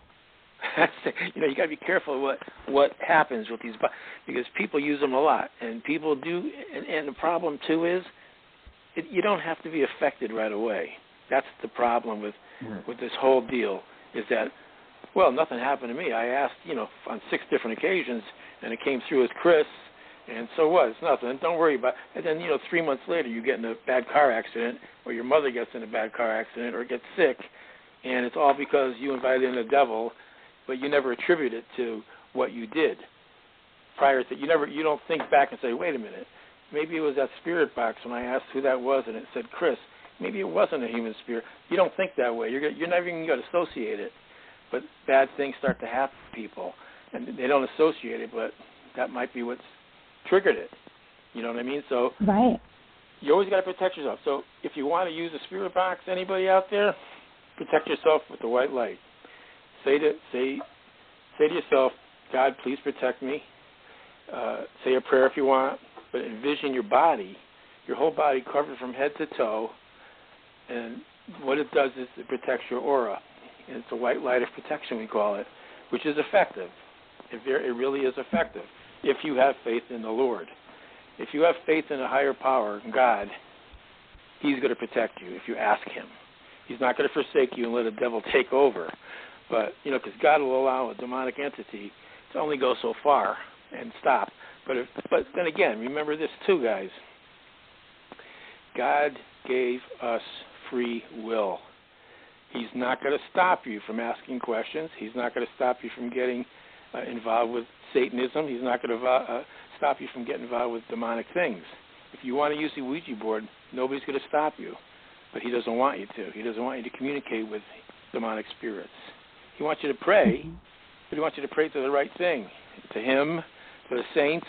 you know, you got to be careful what what happens with these because people use them a lot, and people do. And, and the problem too is, it, you don't have to be affected right away. That's the problem with Right. with this whole deal is that, well, nothing happened to me. I asked, you know, on six different occasions, and it came through as Chris, and so what? It's nothing. Don't worry about. And then you know, three months later, you get in a bad car accident, or your mother gets in a bad car accident, or gets sick, and it's all because you invited in the devil, but you never attribute it to what you did prior to you never you don't think back and say, wait a minute, maybe it was that spirit box when I asked who that was and it said Chris. Maybe it wasn't a human spirit. You don't think that way. You're you're never even going to associate it. But bad things start to happen to people, and they don't associate it, but that might be what's triggered it. You know what I mean? So right. You always got to protect yourself. So if you want to use a spirit box, anybody out there, protect yourself with the white light. Say to say say to yourself, God, please protect me. Uh, say a prayer if you want, but envision your body, your whole body covered from head to toe, and what it does is it protects your aura. And it's a white light of protection, we call it, which is effective. It, very, it really is effective if you have faith in the Lord. If you have faith in a higher power, God, He's going to protect you if you ask Him. He's not going to forsake you and let a devil take over. But, you know, because God will allow a demonic entity to only go so far and stop. But if, but then again, remember this too, guys. God gave us free will. He's not going to stop you from asking questions. He's not going to stop you from getting uh, involved with Satanism. He's not going to uh, stop you from getting involved with demonic things. If you want to use the Ouija board, nobody's going to stop you. But he doesn't want you to. He doesn't want you to communicate with demonic spirits. He wants you to pray, mm-hmm. but he wants you to pray to the right thing, to him, to the saints,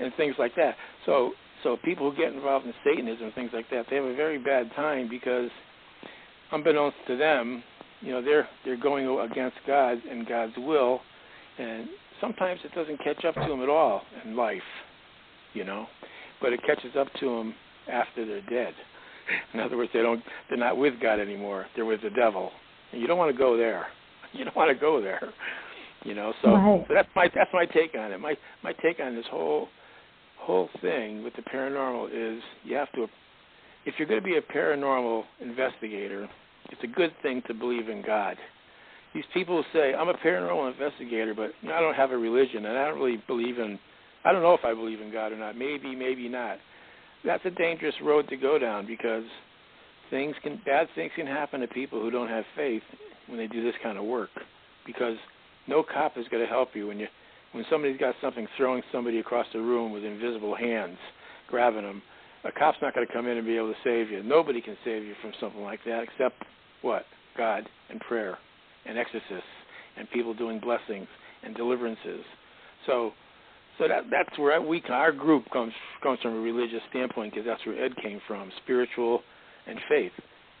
and things like that. So, so people who get involved in Satanism and things like that, they have a very bad time because, unbeknownst to them, you know, they're they're going against God and God's will, and sometimes it doesn't catch up to them at all in life, you know, but it catches up to them after they're dead. In other words, they don't they're not with God anymore. They're with the devil. And you don't want to go there. You don't want to go there. You know, so, right. so that's my that's my take on it. My my take on this whole whole thing with the paranormal is you have to if you're going to be a paranormal investigator, it's a good thing to believe in God. These people say, I'm a paranormal investigator, but I don't have a religion, and I don't really believe in, I don't know if I believe in God or not. Maybe, maybe not. That's a dangerous road to go down because things can, bad things can happen to people who don't have faith when they do this kind of work. Because no cop is going to help you when you, when somebody's got something throwing somebody across the room with invisible hands, grabbing them. A cop's not going to come in and be able to save you. Nobody can save you from something like that except what? God and prayer and exorcists and people doing blessings and deliverances. So, so that that's where we our group comes comes from a religious standpoint because that's where Ed came from, spiritual and faith,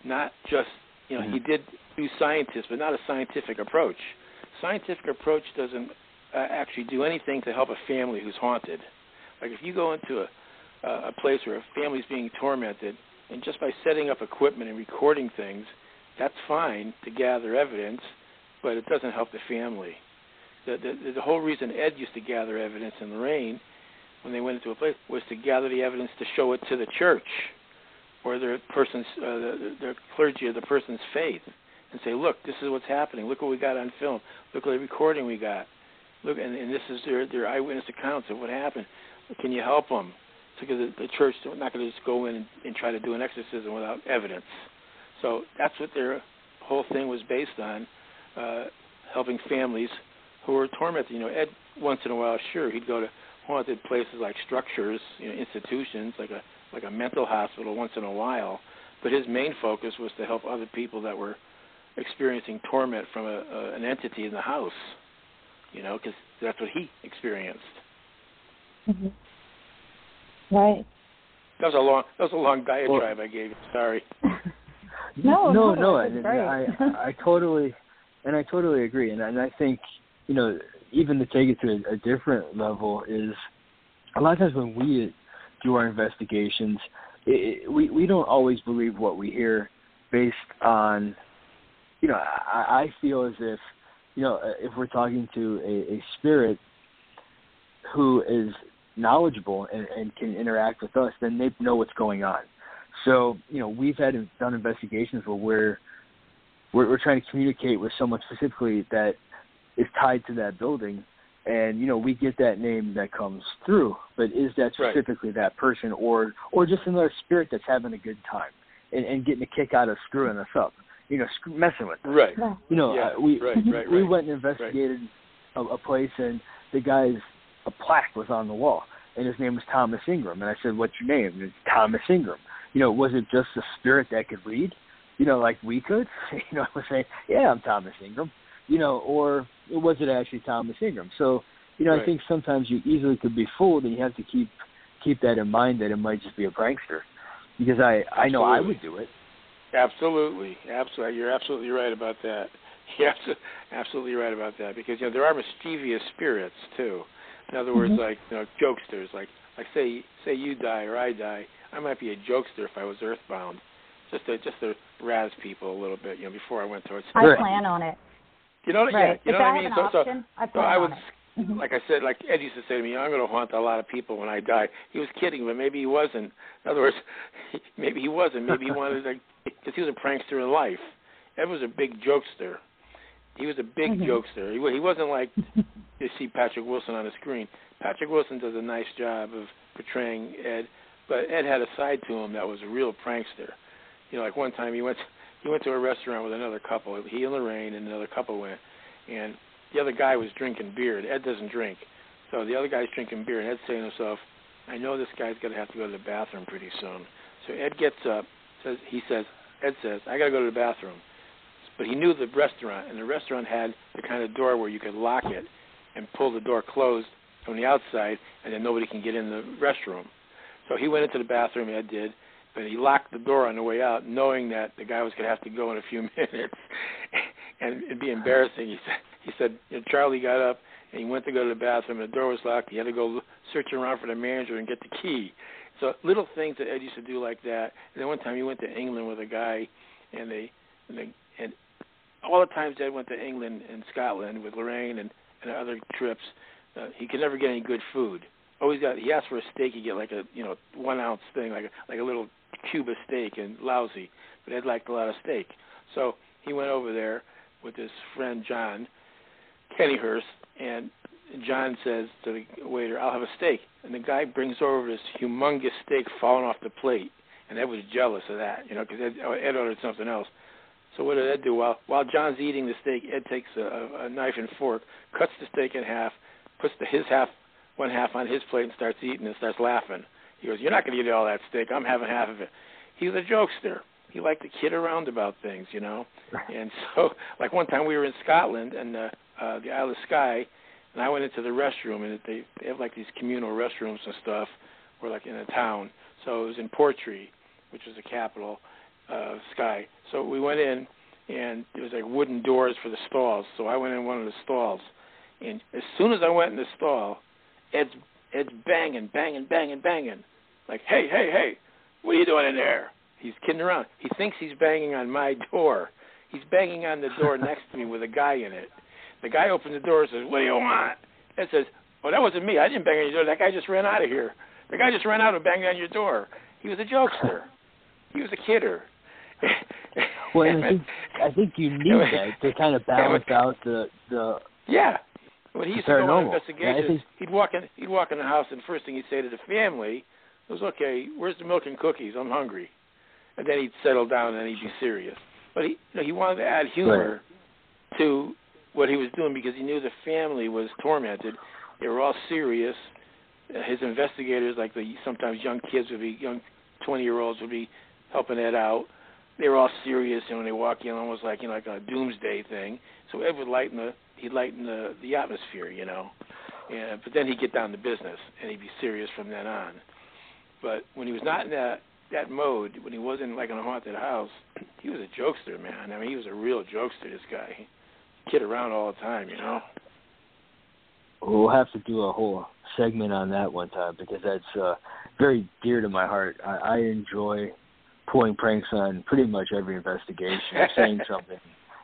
not just you know mm-hmm. he did do scientists, but not a scientific approach. Scientific approach doesn't uh, actually do anything to help a family who's haunted. Like if you go into a a place where a family's being tormented, and just by setting up equipment and recording things, that's fine to gather evidence, but it doesn't help the family. The, the, the whole reason Ed used to gather evidence in Lorraine when they went into a place was to gather the evidence to show it to the church or the person's uh, the, the clergy of the person's faith and say, look, this is what's happening. Look what we got on film. Look what the recording we got. Look, and, and this is their their eyewitness accounts of what happened. Can you help them? Because the, the church is not going to just go in and, and try to do an exorcism without evidence. So that's what their whole thing was based on, uh, helping families who were tormented. You know, Ed once in a while, sure, he'd go to haunted places like structures, you know, institutions like a like a mental hospital once in a while, but his main focus was to help other people that were experiencing torment from a, a an entity in the house. You know, because that's what he experienced. Mm-hmm. Right. That was a long that was a long diatribe well, I gave you. Sorry. No, no, no. no I, I totally, and I totally agree, and and I think you know even to take it to a, a different level is a lot of times when we do our investigations, it, we we don't always believe what we hear based on, you know, I, I feel as if, you know, uh, if we're talking to a, a spirit who is knowledgeable and, and can interact with us, then they know what's going on. So, you know, we've had done investigations where we're, we're we're trying to communicate with someone specifically that is tied to that building, and you know we get that name that comes through. But is that specifically right. that person, or or just another spirit that's having a good time and, and getting a kick out of screwing us up? you know, sc- messing with them. Right. You know, Yeah, uh, we right, right, we went and investigated a, a place, and the guy's a plaque was on the wall, and his name was Thomas Ingram. And I said, "What's your name?" And it's Thomas Ingram. You know, was it just a spirit that could read? You know, like we could. You know, I was saying, "Yeah, I'm Thomas Ingram." You know, or was it actually Thomas Ingram? So, you know, Right. I think sometimes you easily could be fooled, and you have to keep keep that in mind that it might just be a prankster. Because I I know I would do it. Absolutely, absolutely. You're absolutely right about that. You're absolutely right about that because you know there are mischievous spirits too. In other words, Mhm. like you know, jokesters. Like like say say you die or I die, I might be a jokester if I was earthbound, just to just to razz people a little bit. You know, before I went towards. I Right. plan on it. You know, Right. yeah, you if know I what I mean. an so, so option, I so I on would it. Mhm. like I said, like Ed used to say to me, I'm going to haunt a lot of people when I die. He was kidding, but maybe he wasn't. In other words, maybe he wasn't. Maybe he wanted to, because he was a prankster in life. Ed was a big jokester. He was a big Mhm. jokester. He, he wasn't like you see Patrick Wilson on the screen. Patrick Wilson does a nice job of portraying Ed, but Ed had a side to him that was a real prankster. You know, like one time he went he went to a restaurant with another couple. He and Lorraine and another couple went, and the other guy was drinking beer. And Ed doesn't drink, so the other guy's drinking beer, and Ed's saying to himself, "I know this guy's gonna have to go to the bathroom pretty soon." So Ed gets up, says he says, Ed says, "I gotta go to the bathroom." But he knew the restaurant, and the restaurant had the kind of door where you could lock it and pull the door closed from the outside, and then nobody can get in the restroom. So he went into the bathroom, Ed did, but he locked the door on the way out, knowing that the guy was going to have to go in a few minutes, and it'd be embarrassing. He said, he said, you know, Charlie got up and he went to go to the bathroom, and the door was locked. He had to go search around for the manager and get the key. So little things that Ed used to do like that. And then one time he went to England with a guy, and they, and they, and all the times Ed went to England and Scotland with Lorraine and, and other trips, uh, he could never get any good food. Always got he asked for a steak, he get like a you know one ounce thing, like a like a little cube of steak, and lousy. But Ed liked a lot of steak, so he went over there with his friend John Kennyhurst, and John says to the waiter, "I'll have a steak," and the guy brings over this humongous steak falling off the plate, and Ed was jealous of that, you know, because Ed, Ed ordered something else. So what did Ed do? While while John's eating the steak, Ed takes a, a knife and fork, cuts the steak in half, puts the, his half, one half on his plate, and starts eating and starts laughing. He goes, "You're not going to eat all that steak. I'm having half of it." He was a jokester. He liked to kid around about things, you know. And so, like one time we were in Scotland and uh, uh, the Isle of Skye, and I went into the restroom, and they, they have like these communal restrooms and stuff. We're like in a town, so it was in Portree, which is the capital of Skye. So we went in, and there was like wooden doors for the stalls. So I went in one of the stalls, and as soon as I went in the stall, Ed's Ed's banging, banging, banging, banging, like, hey, hey, hey, what are you doing in there? He's kidding around. He thinks he's banging on my door. He's banging on the door next to me with a guy in it. The guy opens the door and says, "What do you want?" Ed says, "Oh, that wasn't me. I didn't bang on your door. That guy just ran out of here. The guy just ran out and banged on your door. He was a jokester. He was a kidder." Well, I think I think you need that to kind of balance out the the Yeah. When he used to go on investigations, Yeah, he'd walk in he'd walk in the house and first thing he'd say to the family was, Okay, where's the milk and cookies? I'm hungry and then he'd settle down and he'd be serious. But he you know, he wanted to add humor to what he was doing because he knew the family was tormented. They were all serious. His investigators, like the sometimes young kids would be young twenty year olds would be helping Ed out. They were all serious and when they walk in almost like you know like a doomsday thing. So Ed would lighten the he'd lighten the the atmosphere, you know. And but then he'd get down to business and he'd be serious from then on. But when he was not in that that mode, when he wasn't like in a haunted house, he was a jokester, man. I mean, he was a real jokester. This guy, he kid around all the time, you know. We'll have to do a whole segment on that one time because that's uh, very dear to my heart. I, I enjoy pulling pranks on pretty much every investigation or saying something.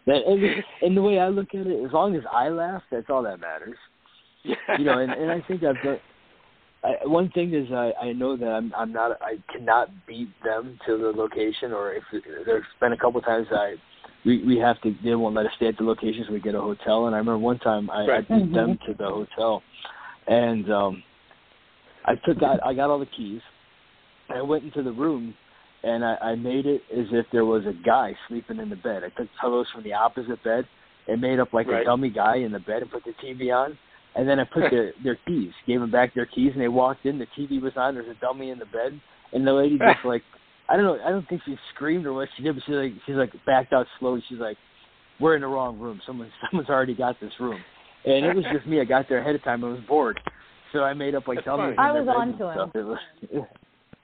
That, and, and the way I look at it, as long as I laugh, that's all that matters. Yeah. You know, and, and I think I've done. I, one thing is I I know that I'm I'm not I cannot beat them to the location or if there's been a couple times I we we have to they won't let us stay at the location so we get a hotel and I remember one time I, I Right. beat them to the hotel and um I took out I got all the keys and I went into the room and I, I made it as if there was a guy sleeping in the bed. I took pillows from the opposite bed and made up like Right. a dummy guy in the bed and put the TV on. And then I put their their keys, gave them back their keys, and they walked in. The TV was on. There's a dummy in the bed, and the lady just like, I don't know, I don't think she screamed or what she did, but she's like, she's like backed out slowly. She's like, we're in the wrong room. Someone, someone's already got this room, and it was just me. I got there ahead of time. I was bored, so I made up like That's dummies. I was beds on to him. It was,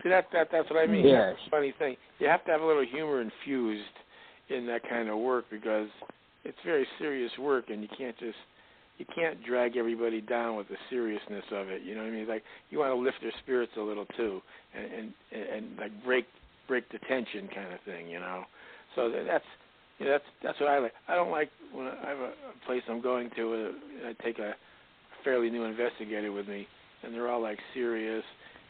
See that that that's what I mean. The funny thing. You have to have a little humor infused in that kind of work because it's very serious work and you can't just you can't drag everybody down with the seriousness of it. You know what I mean? It's like you want to lift their spirits a little too and and and like break break the tension kind of thing, you know. So that's you know, that's that's what I like. I don't like when I have a, a place I'm going to. Uh, I take a fairly new investigator with me, and they're all like serious,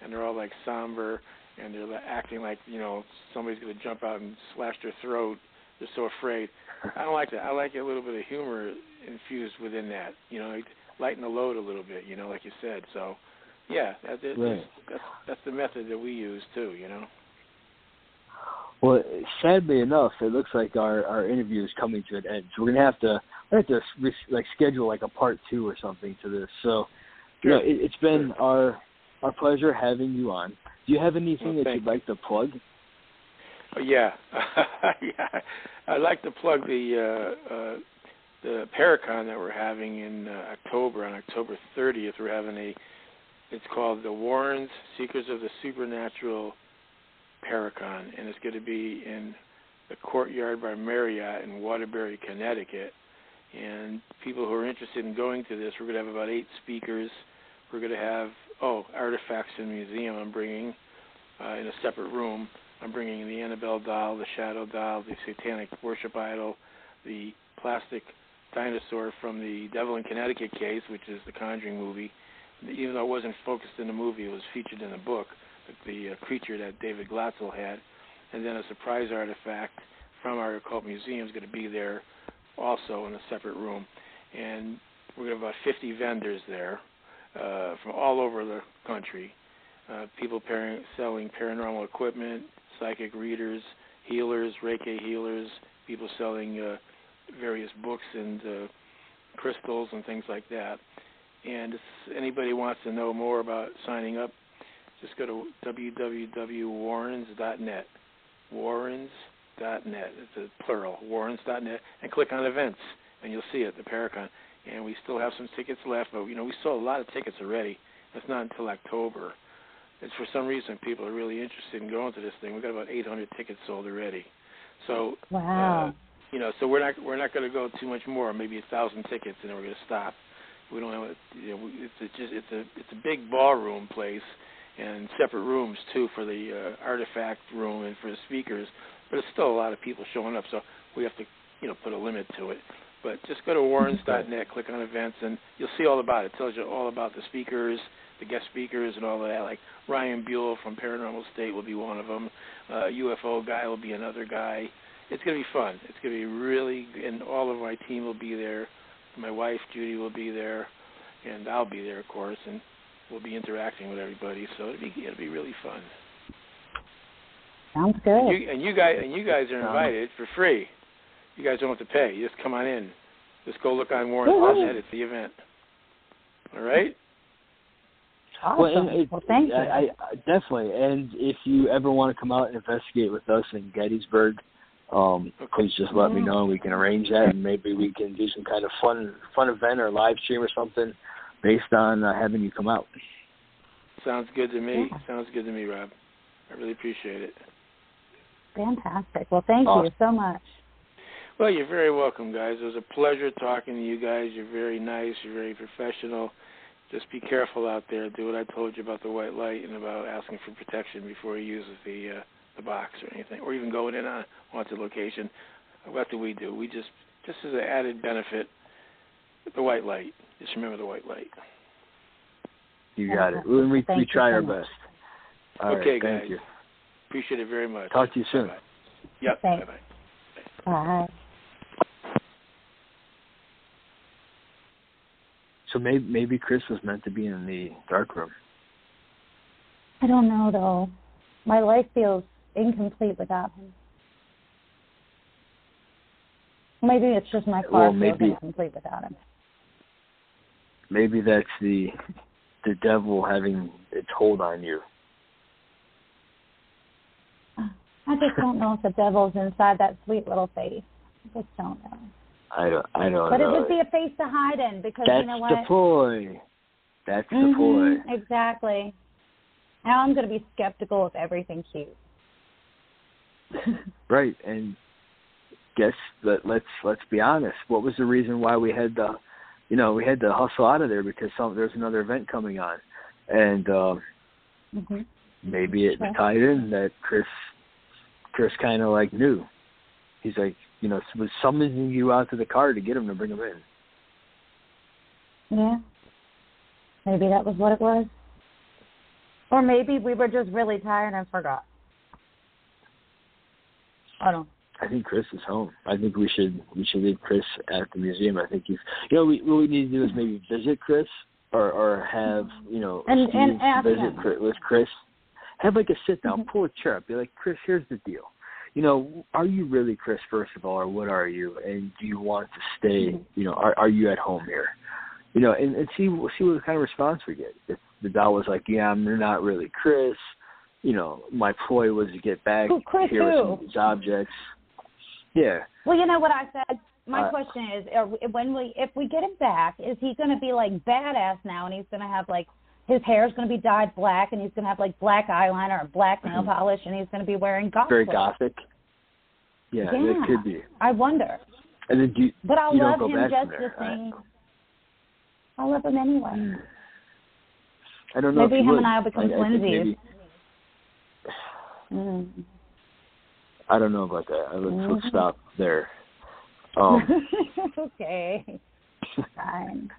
and they're all like somber, and they're like, acting like you know somebody's going to jump out and slash their throat. They're so afraid. I don't like that. I like a little bit of humor infused within that. You know, like lighten the load a little bit. You know, like you said. So, yeah, that, that, Right. that's that's the method that we use too. You know. Well, sadly enough, it looks like our our interview is coming to an end. So we're gonna have to we have to re- like schedule like a part two or something to this. So, you know, it, it's been our our pleasure having you on. Do you have anything Well, that you'd like to plug? Oh, yeah, yeah. I'd like to plug the uh, uh, the Paracon that we're having in uh, October. On October 30th, we're having a. It's called the Warrens Seekers of the Supernatural Paracon, and it's going to be in the Courtyard by Marriott in Waterbury, Connecticut. And people who are interested in going to this, we're going to have about eight speakers. We're going to have oh artifacts in the museum. I'm bringing uh, in a separate room. I'm bringing the Annabelle doll, the Shadow doll, the Satanic Worship Idol, the plastic dinosaur from the Devil in Connecticut case, which is the Conjuring movie. Even though it wasn't focused in the movie, it was featured in the book. The, uh, creature that David Glatzel had, and then a surprise artifact from our occult museum is going to be there, also in a separate room. And we're going to have about 50 vendors there uh, from all over the country. Uh, people par- selling paranormal equipment, psychic readers, healers, Reiki healers, people selling uh, various books and uh, crystals and things like that. And if anybody wants to know more about signing up, just go to www.warrens.net. Warrens.net. It's a plural, warrens.net, and click on events, and you'll see it, the Paracon. And we still have some tickets left, but you know we sold a lot of tickets already. It's not until October. It's for some reason people are really interested in going to this thing. We've got about 800 tickets sold already. So Wow. uh, you know, so we're not we're not going to go too much more, maybe a thousand tickets, and then we're going to stop. We don't have, you know, it's a, just it's a it's a big ballroom place, and separate rooms too for the uh, artifact room and for the speakers. But it's still a lot of people showing up, so we have to you know put a limit to it. But just go to warrens.net, click on events, and you'll see all about it. It tells you all about the speakers, the guest speakers, and all of that. Like Ryan Buell from Paranormal State will be one of them. Uh, UFO guy will be another guy it's going to be fun. It's going to be really, and all of my team will be there. My wife Judy will be there, and I'll be there, of course, and we'll be interacting with everybody. So it'll be it'll be really fun. Sounds And good. you and you guys and you guys are invited for free. You guys don't have to pay. You just come on in. Just go look on Warren.net at the event. All right. Awesome. Well, and it, well, thank you. I, I definitely. And if you ever want to come out and investigate with us in Gettysburg, um, please just let me know and we can arrange that, and maybe we can do some kind of fun fun event or live stream or something based on uh, having you come out. Sounds good to me. Yeah. Sounds good to me, Rob. I really appreciate it. Fantastic. Well, thank you so much. Well, you're very welcome, guys. It was a pleasure talking to you guys. You're very nice. You're very professional. Just be careful out there. Do what I told you about the white light and about asking for protection before he uses the uh, the box or anything, or even going in on a haunted location. What do we do? We just just as an added benefit, the white light. Just remember the white light. You got it. We, we, we try our much. best. All okay, right, thank you. Appreciate it very much. Talk to you soon. Bye-bye. Yep. Thanks. Bye-bye. Bye. So maybe maybe Chris was meant to be in the dark room. I don't know though. My life feels incomplete without him. Maybe it's just my car Well, feels maybe- incomplete without him. Maybe that's the the devil having its hold on you. I just don't know if the devil's inside that sweet little face. I just don't know. I don't. I don't But it would be a face to hide in because That's you know what? That's the ploy. That's the Mhm, ploy. Exactly. Now I'm going to be skeptical of everything cute. Right, and guess let let's let's be honest. What was the reason why we had the, you know, we had to hustle out of there because some there's another event coming on, and uh, hmm maybe it Sure. tied in that Chris, Chris kind of like knew. He's like, you know, was summoning you out to the car to get him to bring him in. Yeah. Maybe that was what it was. Or maybe we were just really tired and forgot. I don't. I think Chris is home. I think we should we should leave Chris at the museum. I think he's you know we, what we need to do is maybe visit Chris or or have you know And- Steve and visit him. Chris, with Chris. Have like a sit down, Mhm. pull a chair up, be like Chris, here's the deal. You know, are you really Chris first of all, or what are you? And do you want to stay? Mhm. You know, are are you at home here? You know, and, and see see what kind of response we get. If the doll was like, yeah, I'm not really Chris. You know, my ploy was to get back Who, Chris here with who? some of these objects. Yeah. Well, you know what I said. My Uh, question is, are when we if we get him back, is he going to be like badass now, and he's going to have like his hair is going to be dyed black, and he's going to have like black eyeliner and black nail Mhm. polish, and he's going to be wearing goth very gothic. Yeah, Yeah. it could be. I wonder, And then you, but I'll love him just the. I- same. I'll love him anyway. Mm. I don't know. Maybe if him would. and I will become I, I think twinsies. maybe- Mm. I don't know about that. Let's, let's Mhm. stop there. Um, okay, fine.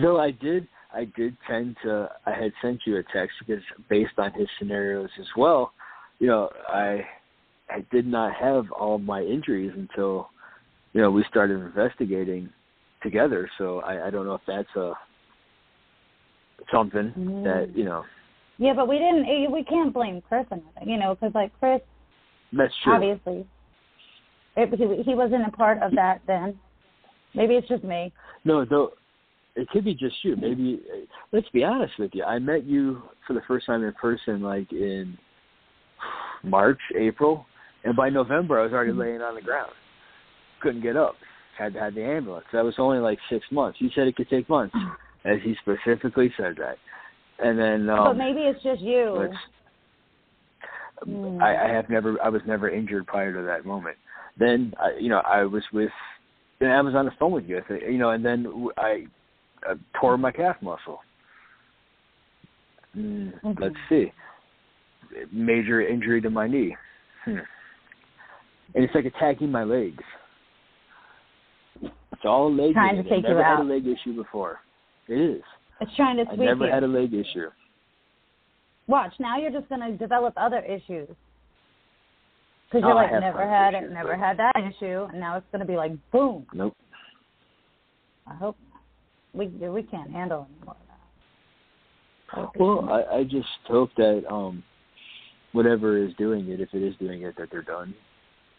though I did, I did tend to. I had sent you a text because based on his scenarios as well, you know, I I did not have all my injuries until you know we started investigating together. So I, I don't know if that's a something Mm. that you know Yeah, but we didn't. eh, We can't blame Chris nothing, you know, because like Chris, that's true. obviously, it, he he wasn't a part of that then. Maybe it's just me. No, though it could be just you. Maybe let's be honest with you. I met you for the first time in person like in March, April, and by November I was already Mhm. laying on the ground. Couldn't get up. Had to have the ambulance. That was only like six months. You said it could take months, as he specifically said that. And then um but maybe it's just you. Hmm. I, I have never I was never injured prior to that moment. Then I, you know I was with then I was on the phone with you, I you know, and then w- I uh, tore my calf muscle. Mm, Mhm. Let's see, major injury to my knee, hmm. and it's like attacking my legs. It's all leg. Trying to take you never had out. a leg issue before. It is. It's trying to I never you. had a leg issue. Watch now. You're just going to develop other issues. Because Oh, you're I like never had issues, it, never but- had that issue, and now it's going to be like boom. Nope. I hope we we can't handle any more of that. Well. I, I just hope that um whatever is doing it, if it is doing it, that they're done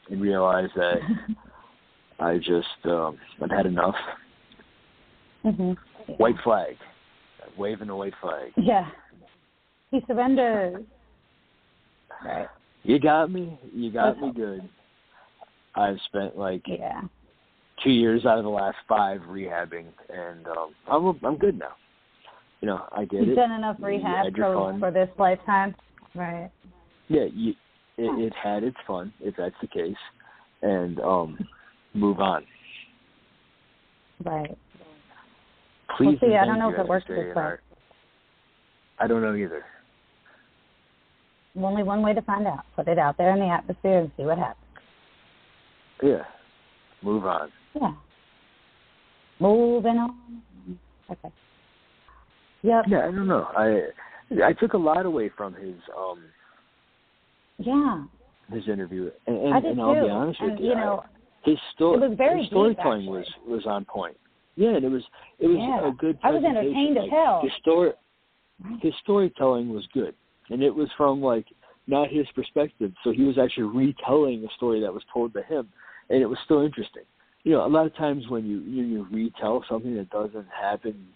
and realize that I just um I've had enough. hmm White flag. Waving the white flag. Yeah. He surrenders. Right. You got me. You got me good. I've spent like Yeah. Two years out of the last five rehabbing, and um I'm I'm good now. You know, I did You've it. done enough rehab for, for this lifetime. Right. yeah, you, it, it had its fun if that's the case, and um, move on. Right. Please. see, I don't know if it works this way. I don't know either. Only one way to find out. Put it out there in the atmosphere and see what happens. Yeah, move on. Yeah. Moving on. Okay. Yep. Yeah, I don't know. I I took a lot away from his um Yeah. his interview, and, and, I did and I'll be honest and, with you, you know, I, his story, it was very his storytelling was was on point. Yeah, and it was it was Yeah. a good. I was entertained as like, hell. His story, his storytelling was good, and it was from like not his perspective. So he was actually retelling a story that was told to him, and it was still interesting. You know, a lot of times when you you, you retell something that doesn't happen,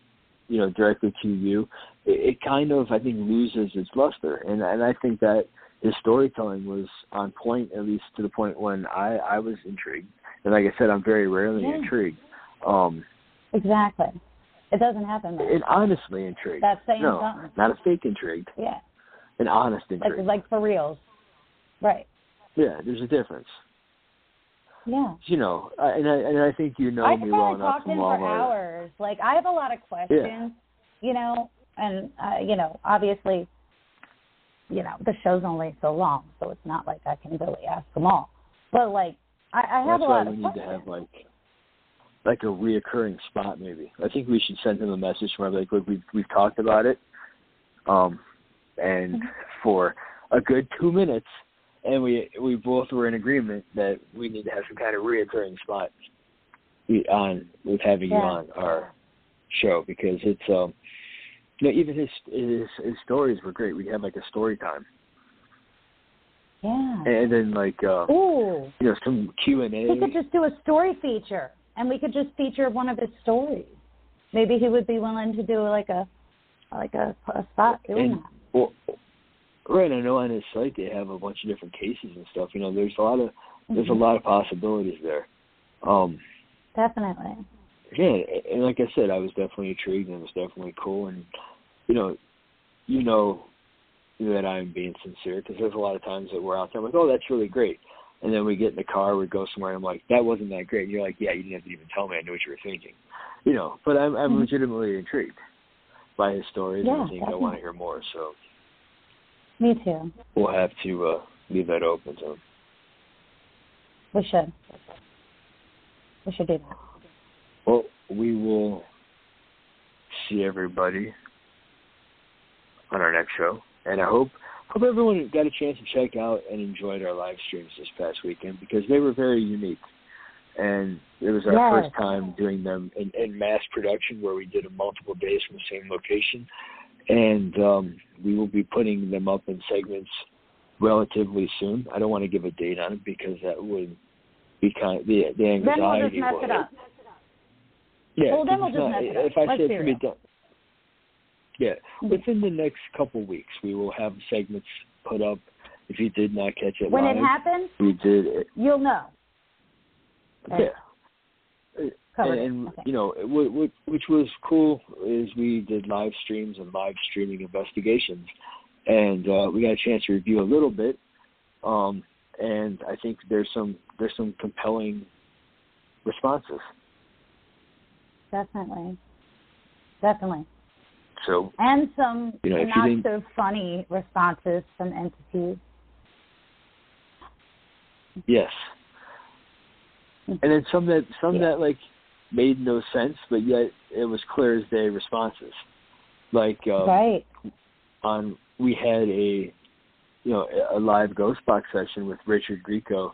you know, directly to you, it, it kind of I think loses its luster, and and I think that his storytelling was on point, at least to the point when I I was intrigued. And like I said, I'm very rarely Yeah. intrigued. Um, Exactly. It doesn't happen. Much. and honestly intrigued. That's saying no, something. not a fake intrigued, Yeah. an honest Like intrigue. like for reals. Right. yeah, there's a difference. Yeah. You know, I, and I and I think you know I me well enough talk to from him for hours. Like I have a lot of questions, Yeah. you know, and uh, you know, obviously, you know, the show's only so long, so it's not like I can really ask them all. But like, I, I have That's a why lot we of need questions. to have like like a reoccurring spot maybe. I think we should send him a message where like look we've we've talked about it. Um and Mhm. for a good two minutes and we we both were in agreement that we need to have some kind of reoccurring spot on with having you on our show because it's um you know, even his his his stories were great. We had like a story time. yeah. And then like uh Ooh, you know, some Q and A he could just do a story feature, and we could just feature one of his stories. Maybe he would be willing to do like a like a, a spot doing And- that. Well, right. I know on his site they have a bunch of different cases and stuff. You know, there's a lot of there's a Mhm. lot of possibilities there. Um, Definitely. yeah, and like I said, I was definitely intrigued and it was definitely cool. And you know, you know that I'm being sincere because there's a lot of times that we're out there I'm like, oh, that's really great. And then we get in the car, we go somewhere, and I'm like, that wasn't that great. And you're like, yeah, you didn't have to even tell me. I knew what you were thinking. You know, but I'm I'm Mhm. legitimately intrigued by his stories, and Yeah, think I want to hear more. So Me too. we'll have to uh, leave that open to him. We should. We should do that. Well, we will see everybody on our next show, and I hope hope everyone got a chance to check out and enjoyed our live streams this past weekend because they were very unique, and it was our Yes. first time doing them in, in mass production where we did them multiple days from the same location, and um, we will be putting them up in segments relatively soon. I don't want to give a date on it because that would be kind of the the Then we'll anxiety just mess it up. Yeah, Well, then we'll just not- mess it up. If I Let's say be it's gonna be done, yeah, within the next couple weeks, we will have segments put up. If you did not catch it When live, it happens, we did it. you'll know. Yeah, Covered and, and Okay. you know, wa- wa- which was cool is we did live streams and live streaming investigations, and uh, we got a chance to review a little bit. Um, and I think there's some there's some compelling responses. Definitely. Definitely. So And some You know, not didn't- so funny responses from entities. Yes. And then some that some Yeah. that like made no sense, but yet it was clear as day responses. Like um, right. on we had a you know a live ghost box session with Richard Grieco,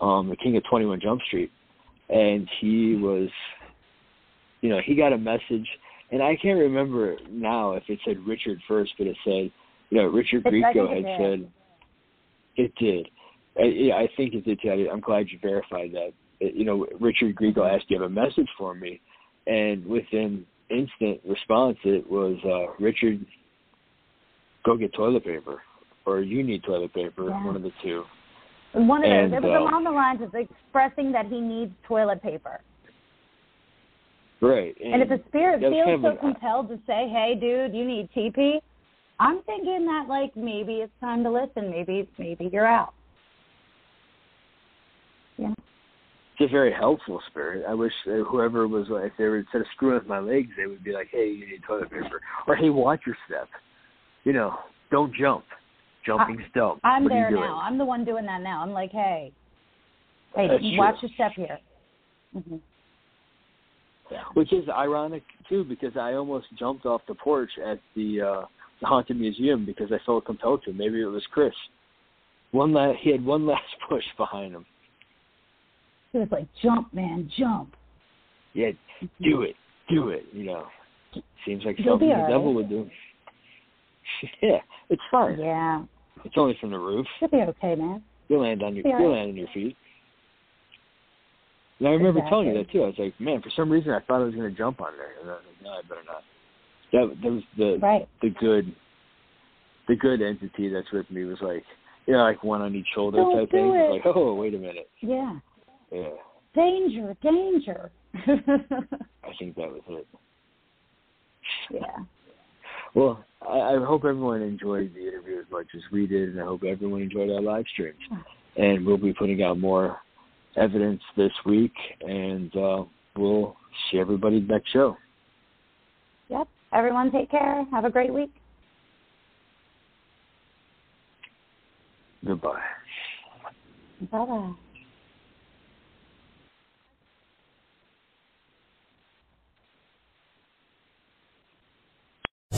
um, the King of Twenty One Jump Street, and he was, you know, he got a message, and I can't remember now if it said Richard first, but it said, you know, Richard It's- Grieco it had said it did. I, yeah, I think it did too. I- I'm glad you verified that. It, you know, Richard Grieco asked, "Do you have a message for me?" And within instant response, it was, uh, "Richard, go get toilet paper, or you need toilet paper, Yeah. one of the two. One of And, those. It was uh, along the lines of expressing that he needs toilet paper. Right. And, if a spirit feels kind so an- compelled to say, "Hey, dude, you need TP," I'm thinking that like maybe it's time to listen. Maybe maybe you're out. Yeah. It's a very helpful spirit. I wish whoever was like, if they were instead of screwing with my legs, they would be like, "Hey, you need toilet paper," or "Hey, watch your step." You know, don't jump. Jumping's dumb. I'm what there are you doing? now. I'm the one doing that now. I'm like, hey, hey, That's watch true. your step here. hmm Yeah. Which is ironic too, because I almost jumped off the porch at the uh the haunted museum because I felt compelled to. Maybe it was Chris. One last, he had one last push behind him. Was like, jump, man, jump. Yeah, do it, do it. You know, seems like You'll something the all devil would do. yeah, it's fine. Yeah. It's only from the roof. You'll be okay, man. You'll land on your you'll land on your feet. And I remember exactly. telling you that too. I was like, man, for some reason I thought I was going to jump on there, and I was like, no, I better not. That that was the right. the good the good entity that's with me was like, you know, like one on each shoulder Don't type do thing. it. Like, oh, wait a minute. Yeah. Yeah, Danger, danger. I think that was it. yeah. Well, I, I hope everyone enjoyed the interview as much as we did, and I hope everyone enjoyed our live streams. And we'll be putting out more evidence this week, and uh, we'll see everybody next show. Yep. Everyone take care. Have a great week. Goodbye. Bye bye.